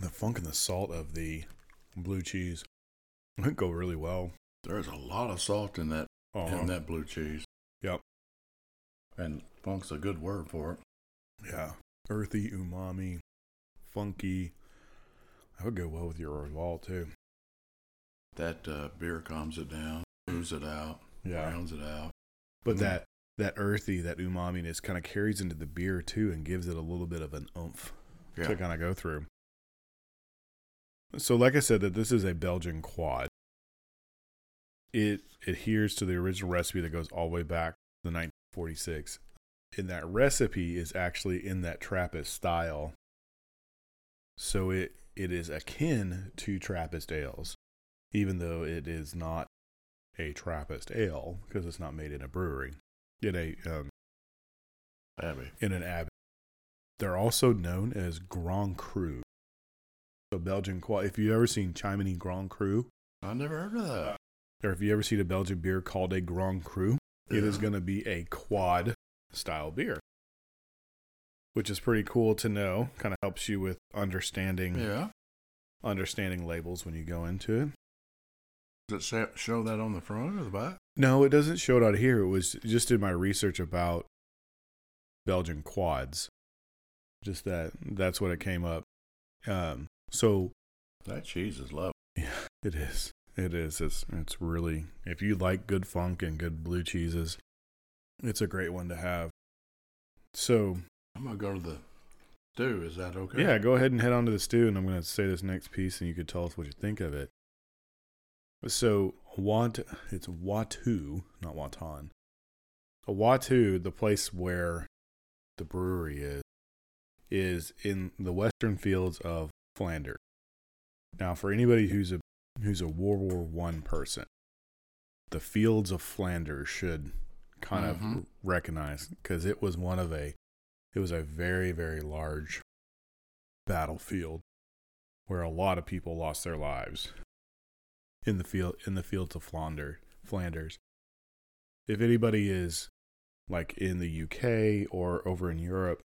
the funk and the salt of the blue cheese would go really well. There's a lot of salt in that Uh-huh. in that blue cheese. Yep. And funk's a good word for it. Yeah, earthy, umami, funky. That would go well with your Orval too. That uh, beer calms it down, smooths it out, Yeah, rounds it out. but Mhm. that that earthy, that umaminess kind of carries into the beer too, and gives it a little bit of an oomph. Yeah. to kind of go through. So, like I said, that this is a Belgian quad. It adheres to the original recipe that goes all the way back to 1946. And that recipe is actually in that Trappist style. So it it is akin to Trappist ales, even though it is not a Trappist ale because it's not made in a brewery, in a um, Abby. in an abbey. They're also known as Grand Cru. So Belgian quad. If you've ever seen Chimay Grand Cru, I never heard of that. or if you ever seen a Belgian beer called a Grand Cru, it is going to be a quad style beer, which is pretty cool to know. Kind of helps you with understanding Yeah. understanding labels when you go into it. Does it show that on the front or the back? No, it doesn't show it out here. It was just in my research about Belgian quads. Just that that's what it came up. Um, so That cheese is lovely. yeah, it is. It is. It's it's really if you like good funk and good blue cheeses, it's a great one to have. So I'm gonna go to the stew. Is that okay? yeah, go ahead and head on to the stew, and I'm going to say this next piece, and you could tell us what you think of it. So want it's Watou, not Watan. A Watou, the place where the brewery is, is in the western fields of Flanders. Now, for anybody who's a who's a World War One person, the fields of Flanders should kind Mhm. of recognize because it was one of a it was a very very large battlefield where a lot of people lost their lives in the field in the fields of Flanders. Flanders. If anybody is like in the UK or over in Europe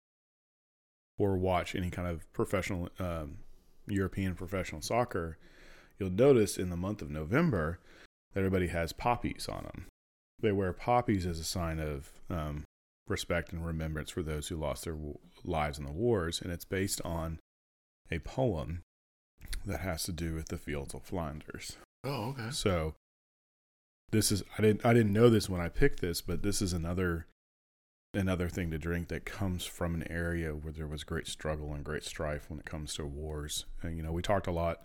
or watch any kind of professional um, European professional soccer, you'll notice in the month of November that everybody has poppies on them. They wear poppies as a sign of um, respect and remembrance for those who lost their lives in the wars, and it's based on a poem that has to do with the fields of Flanders. Oh, okay. So this is I didn't I didn't know this when I picked this, but this is another another thing to drink that comes from an area where there was great struggle and great strife when it comes to wars. And you know, we talked a lot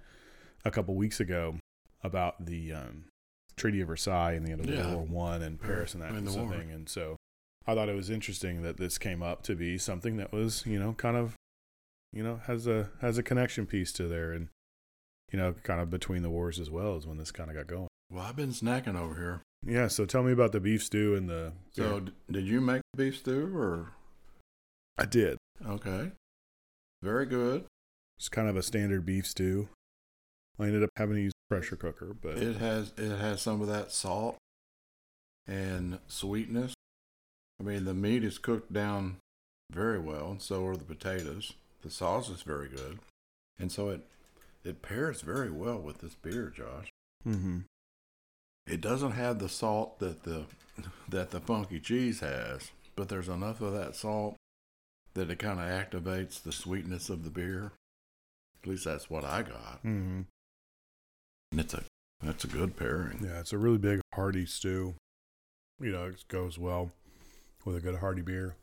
a couple weeks ago about the um, Treaty of Versailles and the end of Yeah. World War One and Paris and that And sort of thing. And so I thought it was interesting that this came up to be something that was, you know, kind of you know, has a has a connection piece to there and you know, kind of between the wars as well as when this kind of got going. Well, I've been snacking over here. Yeah, so tell me about the beef stew and the. So, d- did you make beef stew or? I did. Okay. Very good. It's kind of a standard beef stew. I ended up having to use a pressure cooker, but It has it has some of that salt and sweetness. I mean, the meat is cooked down very well, and so are the potatoes. The sauce is very good, and so it it pairs very well with this beer, Josh. Mm-hmm. It doesn't have the salt that the that the funky cheese has, but there's enough of that salt that it kind of activates the sweetness of the beer. At least that's what I got. Mm-hmm. And it's a that's a good pairing. yeah, it's a really big hearty stew. You know, it goes well with a good hearty beer.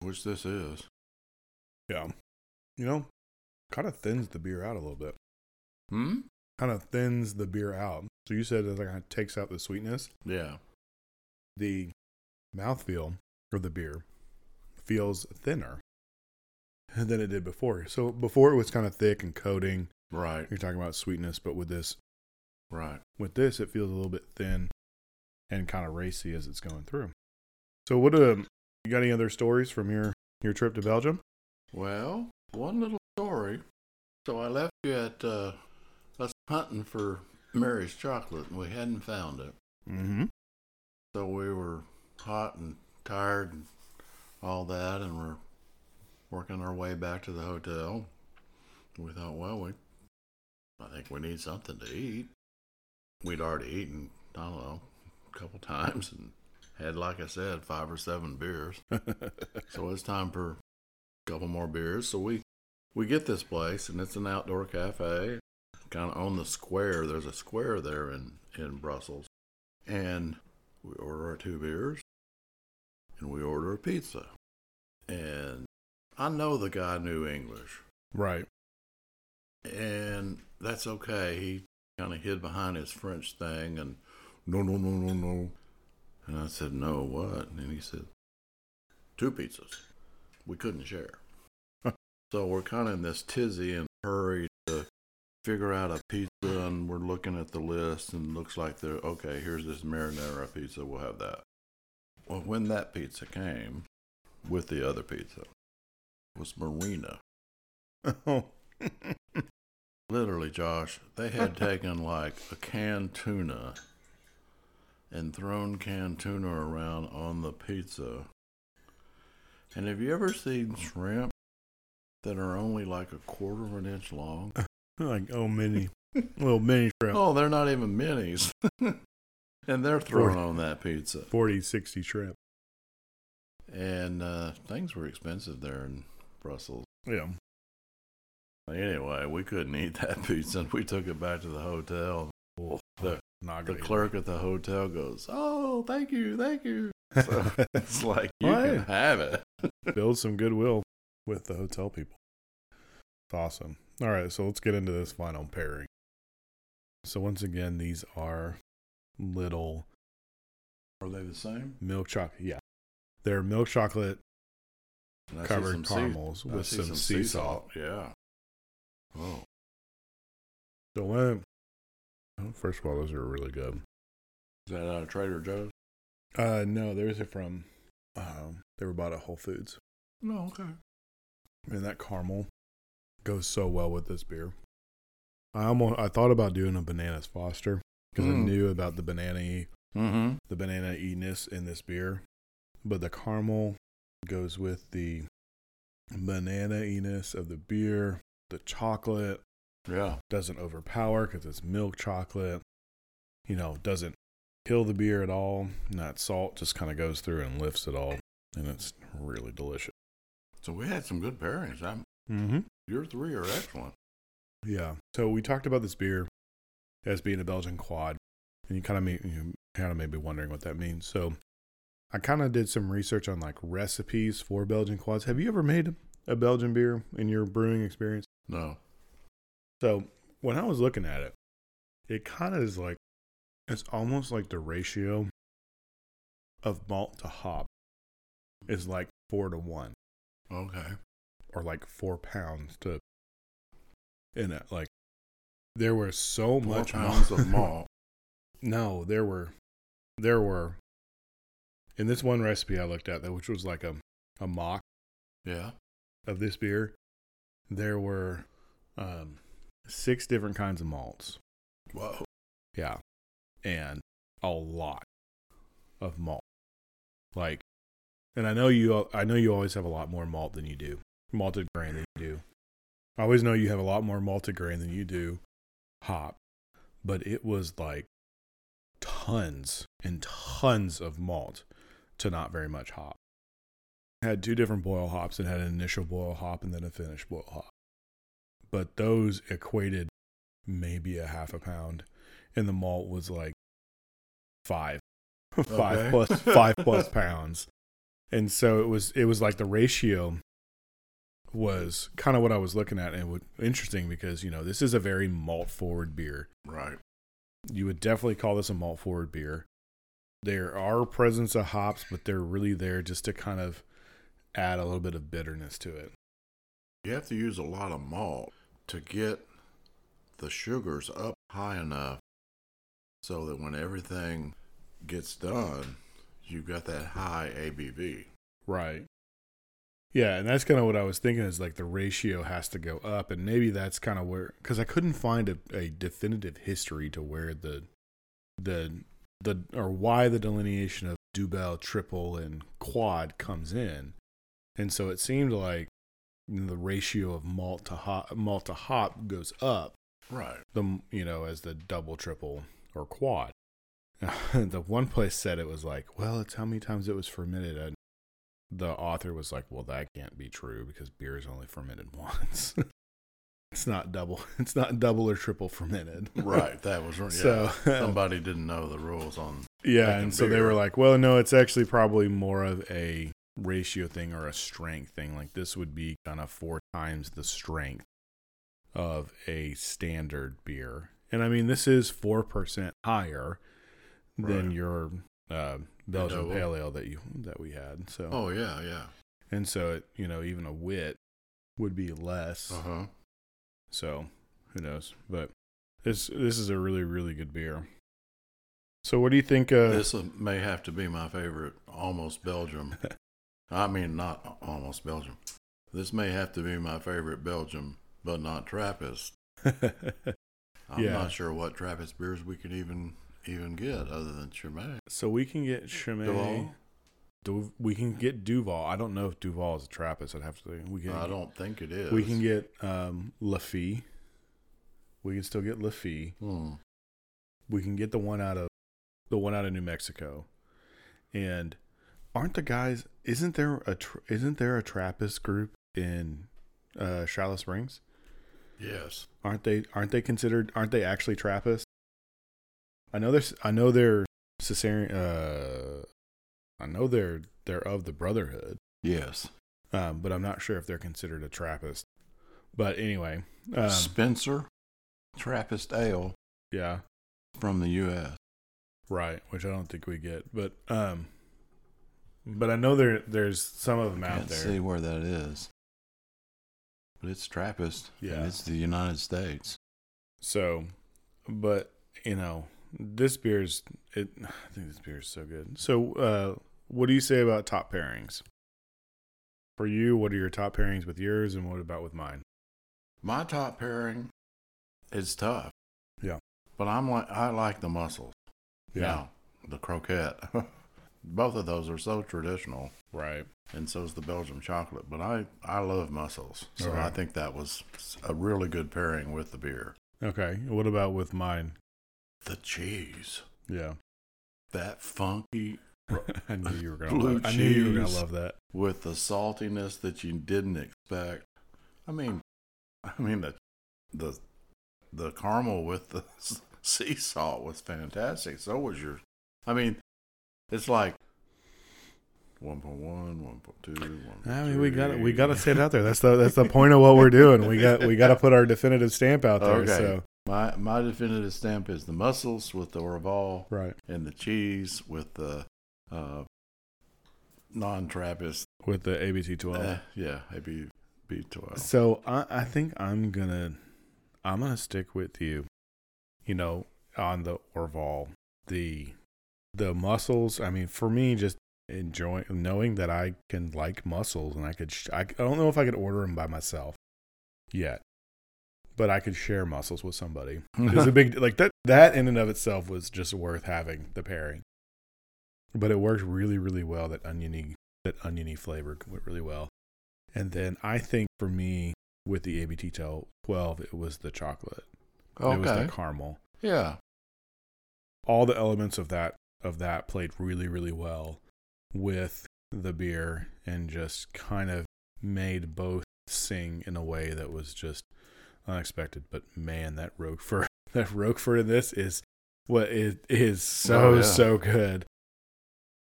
Which this is. Yeah, You know, kind of thins the beer out a little bit. Hmm. Kind of thins the beer out. So you said it kind of takes out the sweetness. Yeah. The mouthfeel of the beer feels thinner than it did before. So before it was kind of thick and coating. Right. You're talking about sweetness, but with this, Right. with this, it feels a little bit thin and kind of racy as it's going through. So what? Um, you got any other stories from your your trip to Belgium? Well, one little. So I left you at uh, us hunting for Mary's chocolate, and we hadn't found it. Mm-hmm. So we were hot and tired and all that, and we're working our way back to the hotel. We thought, well, we, I think we need something to eat. We'd already eaten, I don't know, a couple times and had, like I said, five or seven beers. So it's time for a couple more beers. So we we get this place, and it's an outdoor cafe, kind of on the square. There's a square there in in Brussels, and we order our two beers, and we order a pizza. And I know the guy knew English, right. and that's okay. He kind of hid behind his French thing, and no, no, no, no, no. And I said, no, what? And he said, two pizzas. We couldn't share. So we're kind of in this tizzy and hurry to figure out a pizza, and we're looking at the list, and looks like they're okay. Here's this marinara pizza. We'll have that. Well, when that pizza came with the other pizza, was Marina. Oh. Literally, Josh, they had taken like a canned tuna and thrown canned tuna around on the pizza. And have you ever seen shrimp that are only like a quarter of an inch long? like oh mini, little mini shrimp, Oh, they're not even minis. and they're thrown on that pizza. 40, 60 shrimp. And uh, things were expensive there in Brussels. Yeah. Anyway, we couldn't eat that pizza. and We took it back to the hotel. The, Not the clerk at the hotel goes, "Oh, thank you, thank you." So it's like you Why? can have it. Build some goodwill with the hotel people. It's awesome. All right, so let's get into this final pairing. So once again, these are little Are they the same? milk chocolate. Yeah, they're milk chocolate And I see covered some sea- caramels I with see some, sea salt. Yeah. Oh, So when, oh, first of all, those are really good. is that out of Trader Joe's? Uh, no, there's it from. Um, they were bought at Whole Foods, No, okay. And that caramel goes so well with this beer. I almost I thought about doing a bananas Foster because I Mm. knew about the banana Mm-hmm. the banana e-ness in this beer, but the caramel goes with the banana e-ness of the beer. The chocolate Yeah. doesn't overpower because it's milk chocolate. You know, doesn't kill the beer at all. And that salt just kind of goes through and lifts it all, and it's really delicious. So we had some good pairings. I'm, Mm-hmm. your three are excellent. Yeah. So we talked about this beer as being a Belgian quad, and you kind of may, you kind of may be wondering what that means. So I kind of did some research on like recipes for Belgian quads. Have you ever made a Belgian beer in your brewing experience? No. So when I was looking at it, it kind of is like it's almost like the ratio of malt to hop is like four to one, Okay. or like four pounds to in it. Like there was so Four much pounds of malt. No, there were, there were. In this one recipe I looked at, that which was like a a mock Yeah. of this beer, there were um, six different kinds of malts. Whoa. Yeah, and a lot of malt. Like, and I know you. I know you always have a lot more malt than you do malted grain than you do. I always know you have a lot more malted grain than you do hop, but it was like tons and tons of malt to not very much hop. Had two different boil hops and had an initial boil hop and then a finished boil hop. But those equated maybe a half a pound and the malt was like five five Okay. plus five plus pounds and so it was it was like the ratio was kind of what I was looking at, and it interesting because you know this is a very malt forward beer. Right. You would definitely call this a malt forward beer. There are presence of hops, but they're really there just to kind of add a little bit of bitterness to it. You have to use a lot of malt to get the sugars up high enough so that when everything gets done, you've got that high ABV. Right. Yeah, and that's kind of what I was thinking is like the ratio has to go up, and maybe that's kind of where because I couldn't find a, a definitive history to where the the the or why the delineation of double, triple, and quad comes in, and so it seemed like you the ratio of malt to hop malt to hop goes up, Right. the you know as the double, triple, or quad. the one place said it was like, well, it's how many times it was fermented. And the author was like, well, that can't be true because beer is only fermented once. it's not double. It's not double or triple fermented. Right. That was yeah. So somebody didn't know the rules on. yeah, and so they were like, well, no, it's actually probably more of a ratio thing or a strength thing. Like this would be kind of four times the strength of a standard beer. And I mean, this is 4% higher than Right. your uh, Belgian pale ale that you that we had. So Oh yeah, yeah. and so it, you know, even a wit would be less. Uh huh. So who knows? But this this is a really really good beer. So what do you think? Uh, This may have to be my favorite, almost Belgium. I mean, not almost Belgium. This may have to be my favorite Belgium, but not Trappist. I'm Yeah. not sure what Trappist beers we could even even get other than Chimay. so we can get Chimay. Duvel? Du- we can get Duvel. I don't know if Duvel is a Trappist. I'd have to. We can. I don't think it is. We can get um. We can still get Lafite. Hmm. We can get the one out of the one out of New Mexico, and aren't the guys? Isn't there a tra- isn't there a Trappist group in uh, Charlotte Springs? Yes. Aren't they? Aren't they considered? Aren't they actually Trappist? I know there's. I know they're Cistercian. Uh, I know they're they're of the Brotherhood, Yes. um, but I'm not sure if they're considered a Trappist. But anyway, um, Spencer Trappist Ale yeah, from the U.S. right. Which I don't think we get, but um, but I know there there's some of them out Can't there. see where that is, but it's Trappist. Yeah. and it's the United States. So, but you know, this beer's it. I think this beer is so good. So, uh, what do you say about top pairings? For you, what are your top pairings with yours, and what about with mine? My top pairing is tough. Yeah. But I'm like I like the mussels. Now, the croquette. Both of those are so traditional, right. and so is the Belgium chocolate. But I, I love mussels, so. I think that was a really good pairing with the beer. Okay. What about with mine? The cheese, Yeah. that funky I knew you were gonna. Blue Love, I knew you were gonna love that. with the saltiness that you didn't expect. I mean, I mean the the the caramel with the sea salt was fantastic. So was your. I mean, it's like 1.1, 1.2, I mean, we got to we got to say it out there. That's the that's the point of what we're doing. We got we got to put our definitive stamp out there. Okay. So My my definitive stamp is the mussels with the Orval right and the cheese with the uh, non-Trappist. with the ABT twelve. Uh, yeah, ABT 12. So I, I think I'm gonna I'm gonna stick with you. You know, on the Orval, the the muscles. I mean, for me, just enjoying knowing that I can like mussels, and I could. Sh- I, I don't know if I could order them by myself yet, but I could share mussels with somebody. It's a big like that. That in and of itself was just worth having the pairing. But it worked really, really well. That oniony, that oniony flavor went really well. And then I think for me with the ABT 12, it was the chocolate. Okay. It was the caramel. Yeah. All the elements of that of that played really, really well with the beer and just kind of made both sing in a way that was just unexpected. But man, that Roquefort, that Roquefort in this is what it is so Oh, yeah. so good.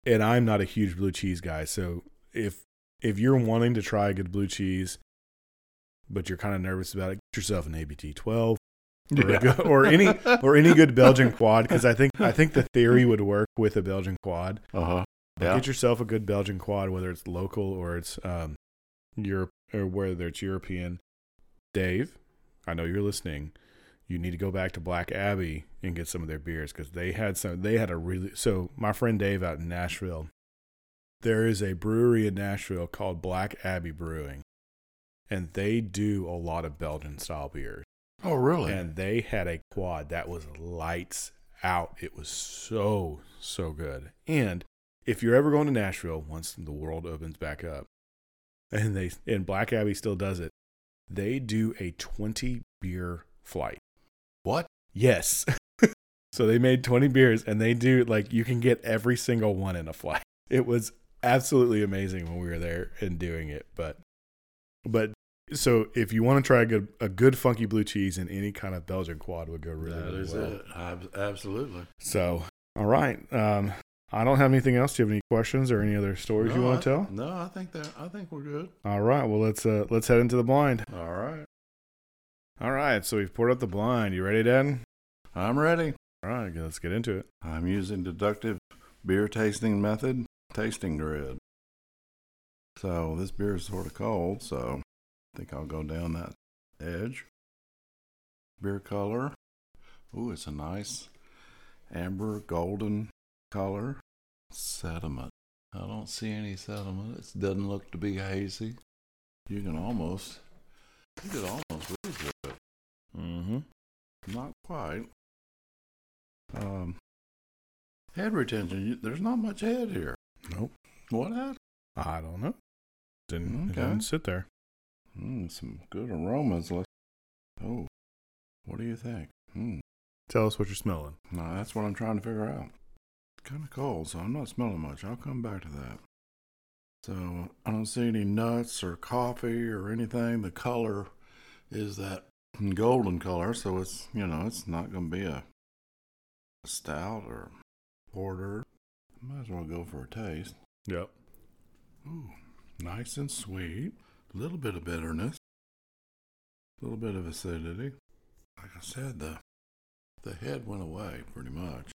And I'm not a huge blue cheese guy, so if if you're wanting to try a good blue cheese, but you're kind of nervous about it, get yourself an ABT 12 or, a good- or any or any good Belgian quad because I think I think the theory would work with a Belgian quad. Uh huh. Yeah. Get yourself a good Belgian quad, whether it's local or it's um, Europe or whether it's European. Dave, I know you're listening. You need to go back to Black Abbey and get some of their beers because they had some. They had a really so. My friend Dave out in Nashville, there is a brewery in Nashville called Black Abbey Brewing, and they do a lot of Belgian style beers. Oh, really? And they had a quad that was lights out. It was so, so good. And if you're ever going to Nashville once the world opens back up, and they and Black Abbey still does it, they do a 20 beer flight. what? Yes. so they made 20 beers and they do like you can get every single one in a flight. It was absolutely amazing when we were there and doing it, but but so if you want to try a good a good funky blue cheese in any kind of Belgian quad would go really, That really is well. it. Absolutely. So, all right. Um I don't have anything else. Do you have any questions or any other stories you want I- to tell? No, I think that I think we're good. All right. Well, let's uh let's head into the blind. All right. All right. So we've poured up the blind. You ready, Dad? I'm ready. All right. Let's get into it. I'm using deductive beer tasting method, tasting grid. So this beer is sort of cold, so I think I'll go down that edge. Beer color. Ooh, it's a nice amber golden color. Sediment. I don't see any sediment. It doesn't look to be hazy. You can almost, you could almost read through it. Mm-hmm. Not quite. Um, head retention. You, there's not much head here. Nope. What happened? I don't know. Didn't, Okay. didn't sit there. Mm, some good aromas. Let's. Oh, what do you think? Hmm. Tell us what you're smelling. No, that's what I'm trying to figure out. Kind of cold, so I'm not smelling much. I'll come back to that. So I don't see any nuts or coffee or anything. The color is that golden color, so it's you know it's not going to be a, a stout or porter. Might as well go for a taste. Yep. Ooh, nice and sweet. A little bit of bitterness. A little bit of acidity. Like I said, the the head went away pretty much.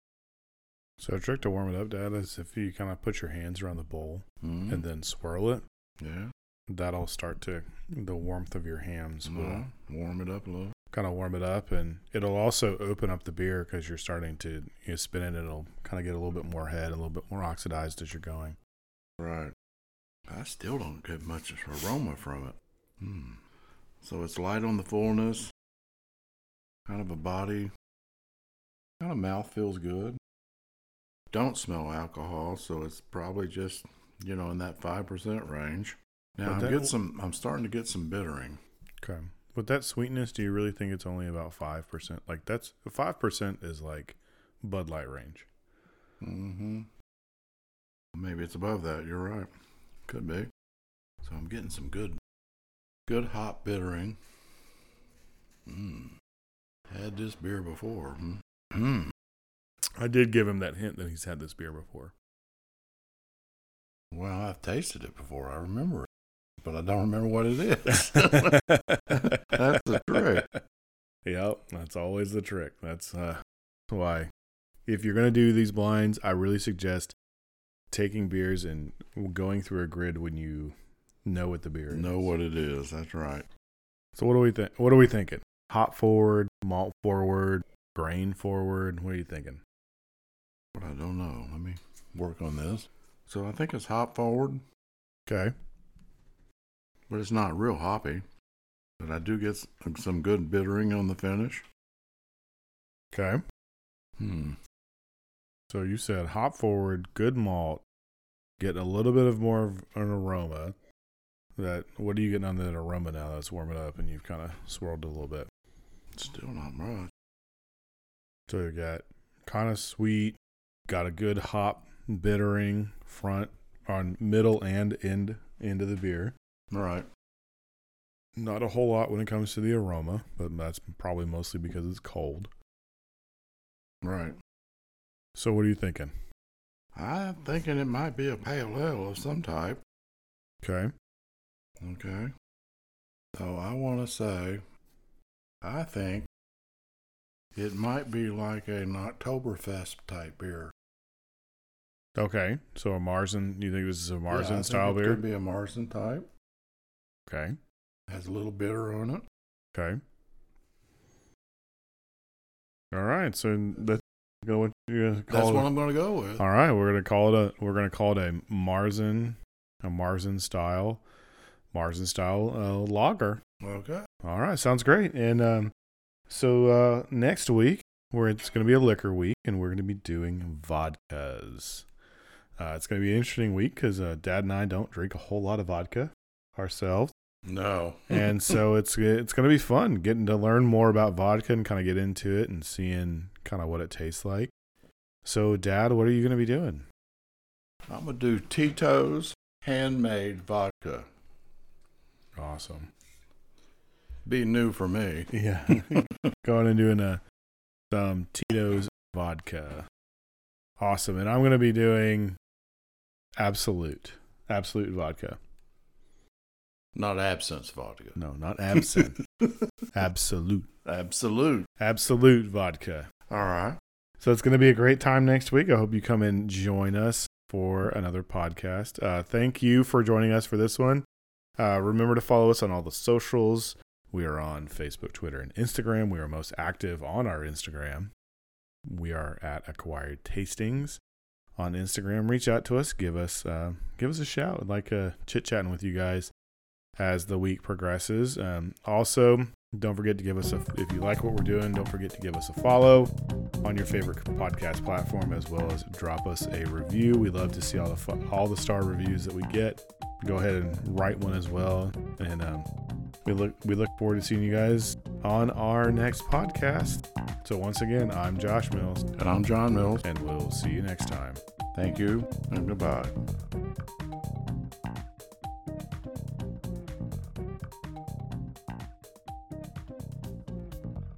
So a trick to warm it up, Dad, is if you kind of put your hands around the bowl Mm. and then swirl it, yeah, that'll start to the warmth of your hands will well, warm it up a little. kind of warm it up, and it'll also open up the beer because you're starting to you know, spin it. It'll kind of get a little bit more head, a little bit more oxidized as you're going. Right. I still don't get much aroma from it. Hmm. So it's light on the fullness. Kind of a body. Kind of mouth feels good. Don't smell alcohol, so it's probably just you know in that five percent range. Now I'm get some. I'm starting to get some bittering. Okay. With that sweetness, do you really think it's only about five percent? Like that's five percent is like Bud Light range. Mm-hmm. Maybe it's above that. You're right. Could be. So I'm getting some good, good hop bittering. Mm. Had this beer before. Hmm. Mm. I did give him that hint that he's had this beer before. Well, I've tasted it before. I remember it, but I don't remember what it is. That's the trick. Yep, that's always the trick. That's uh, why if you're gonna do these blinds, I really suggest taking beers and going through a grid when you know what the beer is. Know what it is. That's right. So what do we think? What are we thinking? Hop forward, malt forward, grain forward. What are you thinking? But I don't know. Let me work on this. So I think it's hop forward, Okay. but it's not real hoppy. But I do get some good bittering on the finish. Okay. Hmm. So you said hop forward, good malt, get a little bit of more of an aroma. That what are you getting on that aroma now that's warming up and you've kind of swirled a little bit? Still not much. So you got kind of sweet, got a good hop bittering front on middle and end end of the beer. All right. Not a whole lot when it comes to the aroma, but that's probably mostly because it's cold. Right. So what are you thinking? I'm thinking it might be a pale ale of some type. Okay. Okay. So I want to say, I think it might be like an Oktoberfest type beer. Okay, so a Marzen. You think this is a Yeah, Marzen think style it beer? Could be a Marzen type. Okay, Has a little bitter on it. okay. All right, so that's what you That's call what it. I'm going to go with. All right, we're gonna call it a we're gonna call it a Marzen, a Marzen style, Marzen style uh, lager. Okay. All right, sounds great. And um, so uh, next week, where it's going to be a liquor week, and we're going to be doing vodkas. Uh, it's going to be an interesting week because uh, Dad and I don't drink a whole lot of vodka ourselves, No. and so it's it's going to be fun getting to learn more about vodka and kind of get into it and seeing kind of what it tastes like. So, Dad, what are you going to be doing? I'm going to do Tito's handmade vodka. Awesome. Be new for me. Yeah, going and doing a some Tito's vodka. Awesome, and I'm going to be doing Absolut, Absolut vodka. Not absence vodka. No, not absinthe. Absolut, Absolut. Absolut vodka. All right. So it's going to be a great time next week. I hope you come and join us for another podcast. Uh, thank you for joining us for this one. Uh, remember to follow us on all the socials. We are on Facebook, Twitter, and Instagram. We are most active on our Instagram. We are at Acquired Tastings on Instagram. Reach out to us. Give us uh, give us a shout. I'd like uh, chit chatting with you guys as the week progresses. Um, also, don't forget to give us a if you like what we're doing. Don't forget to give us a follow on your favorite podcast platform, as well as drop us a review. We love to see all the all the star reviews that we get. Go ahead and write one as well, and um, we look we look forward to seeing you guys on our next podcast. So once again, I'm Josh Mills, And I'm John Mills. and we'll see you next time. Thank you and goodbye.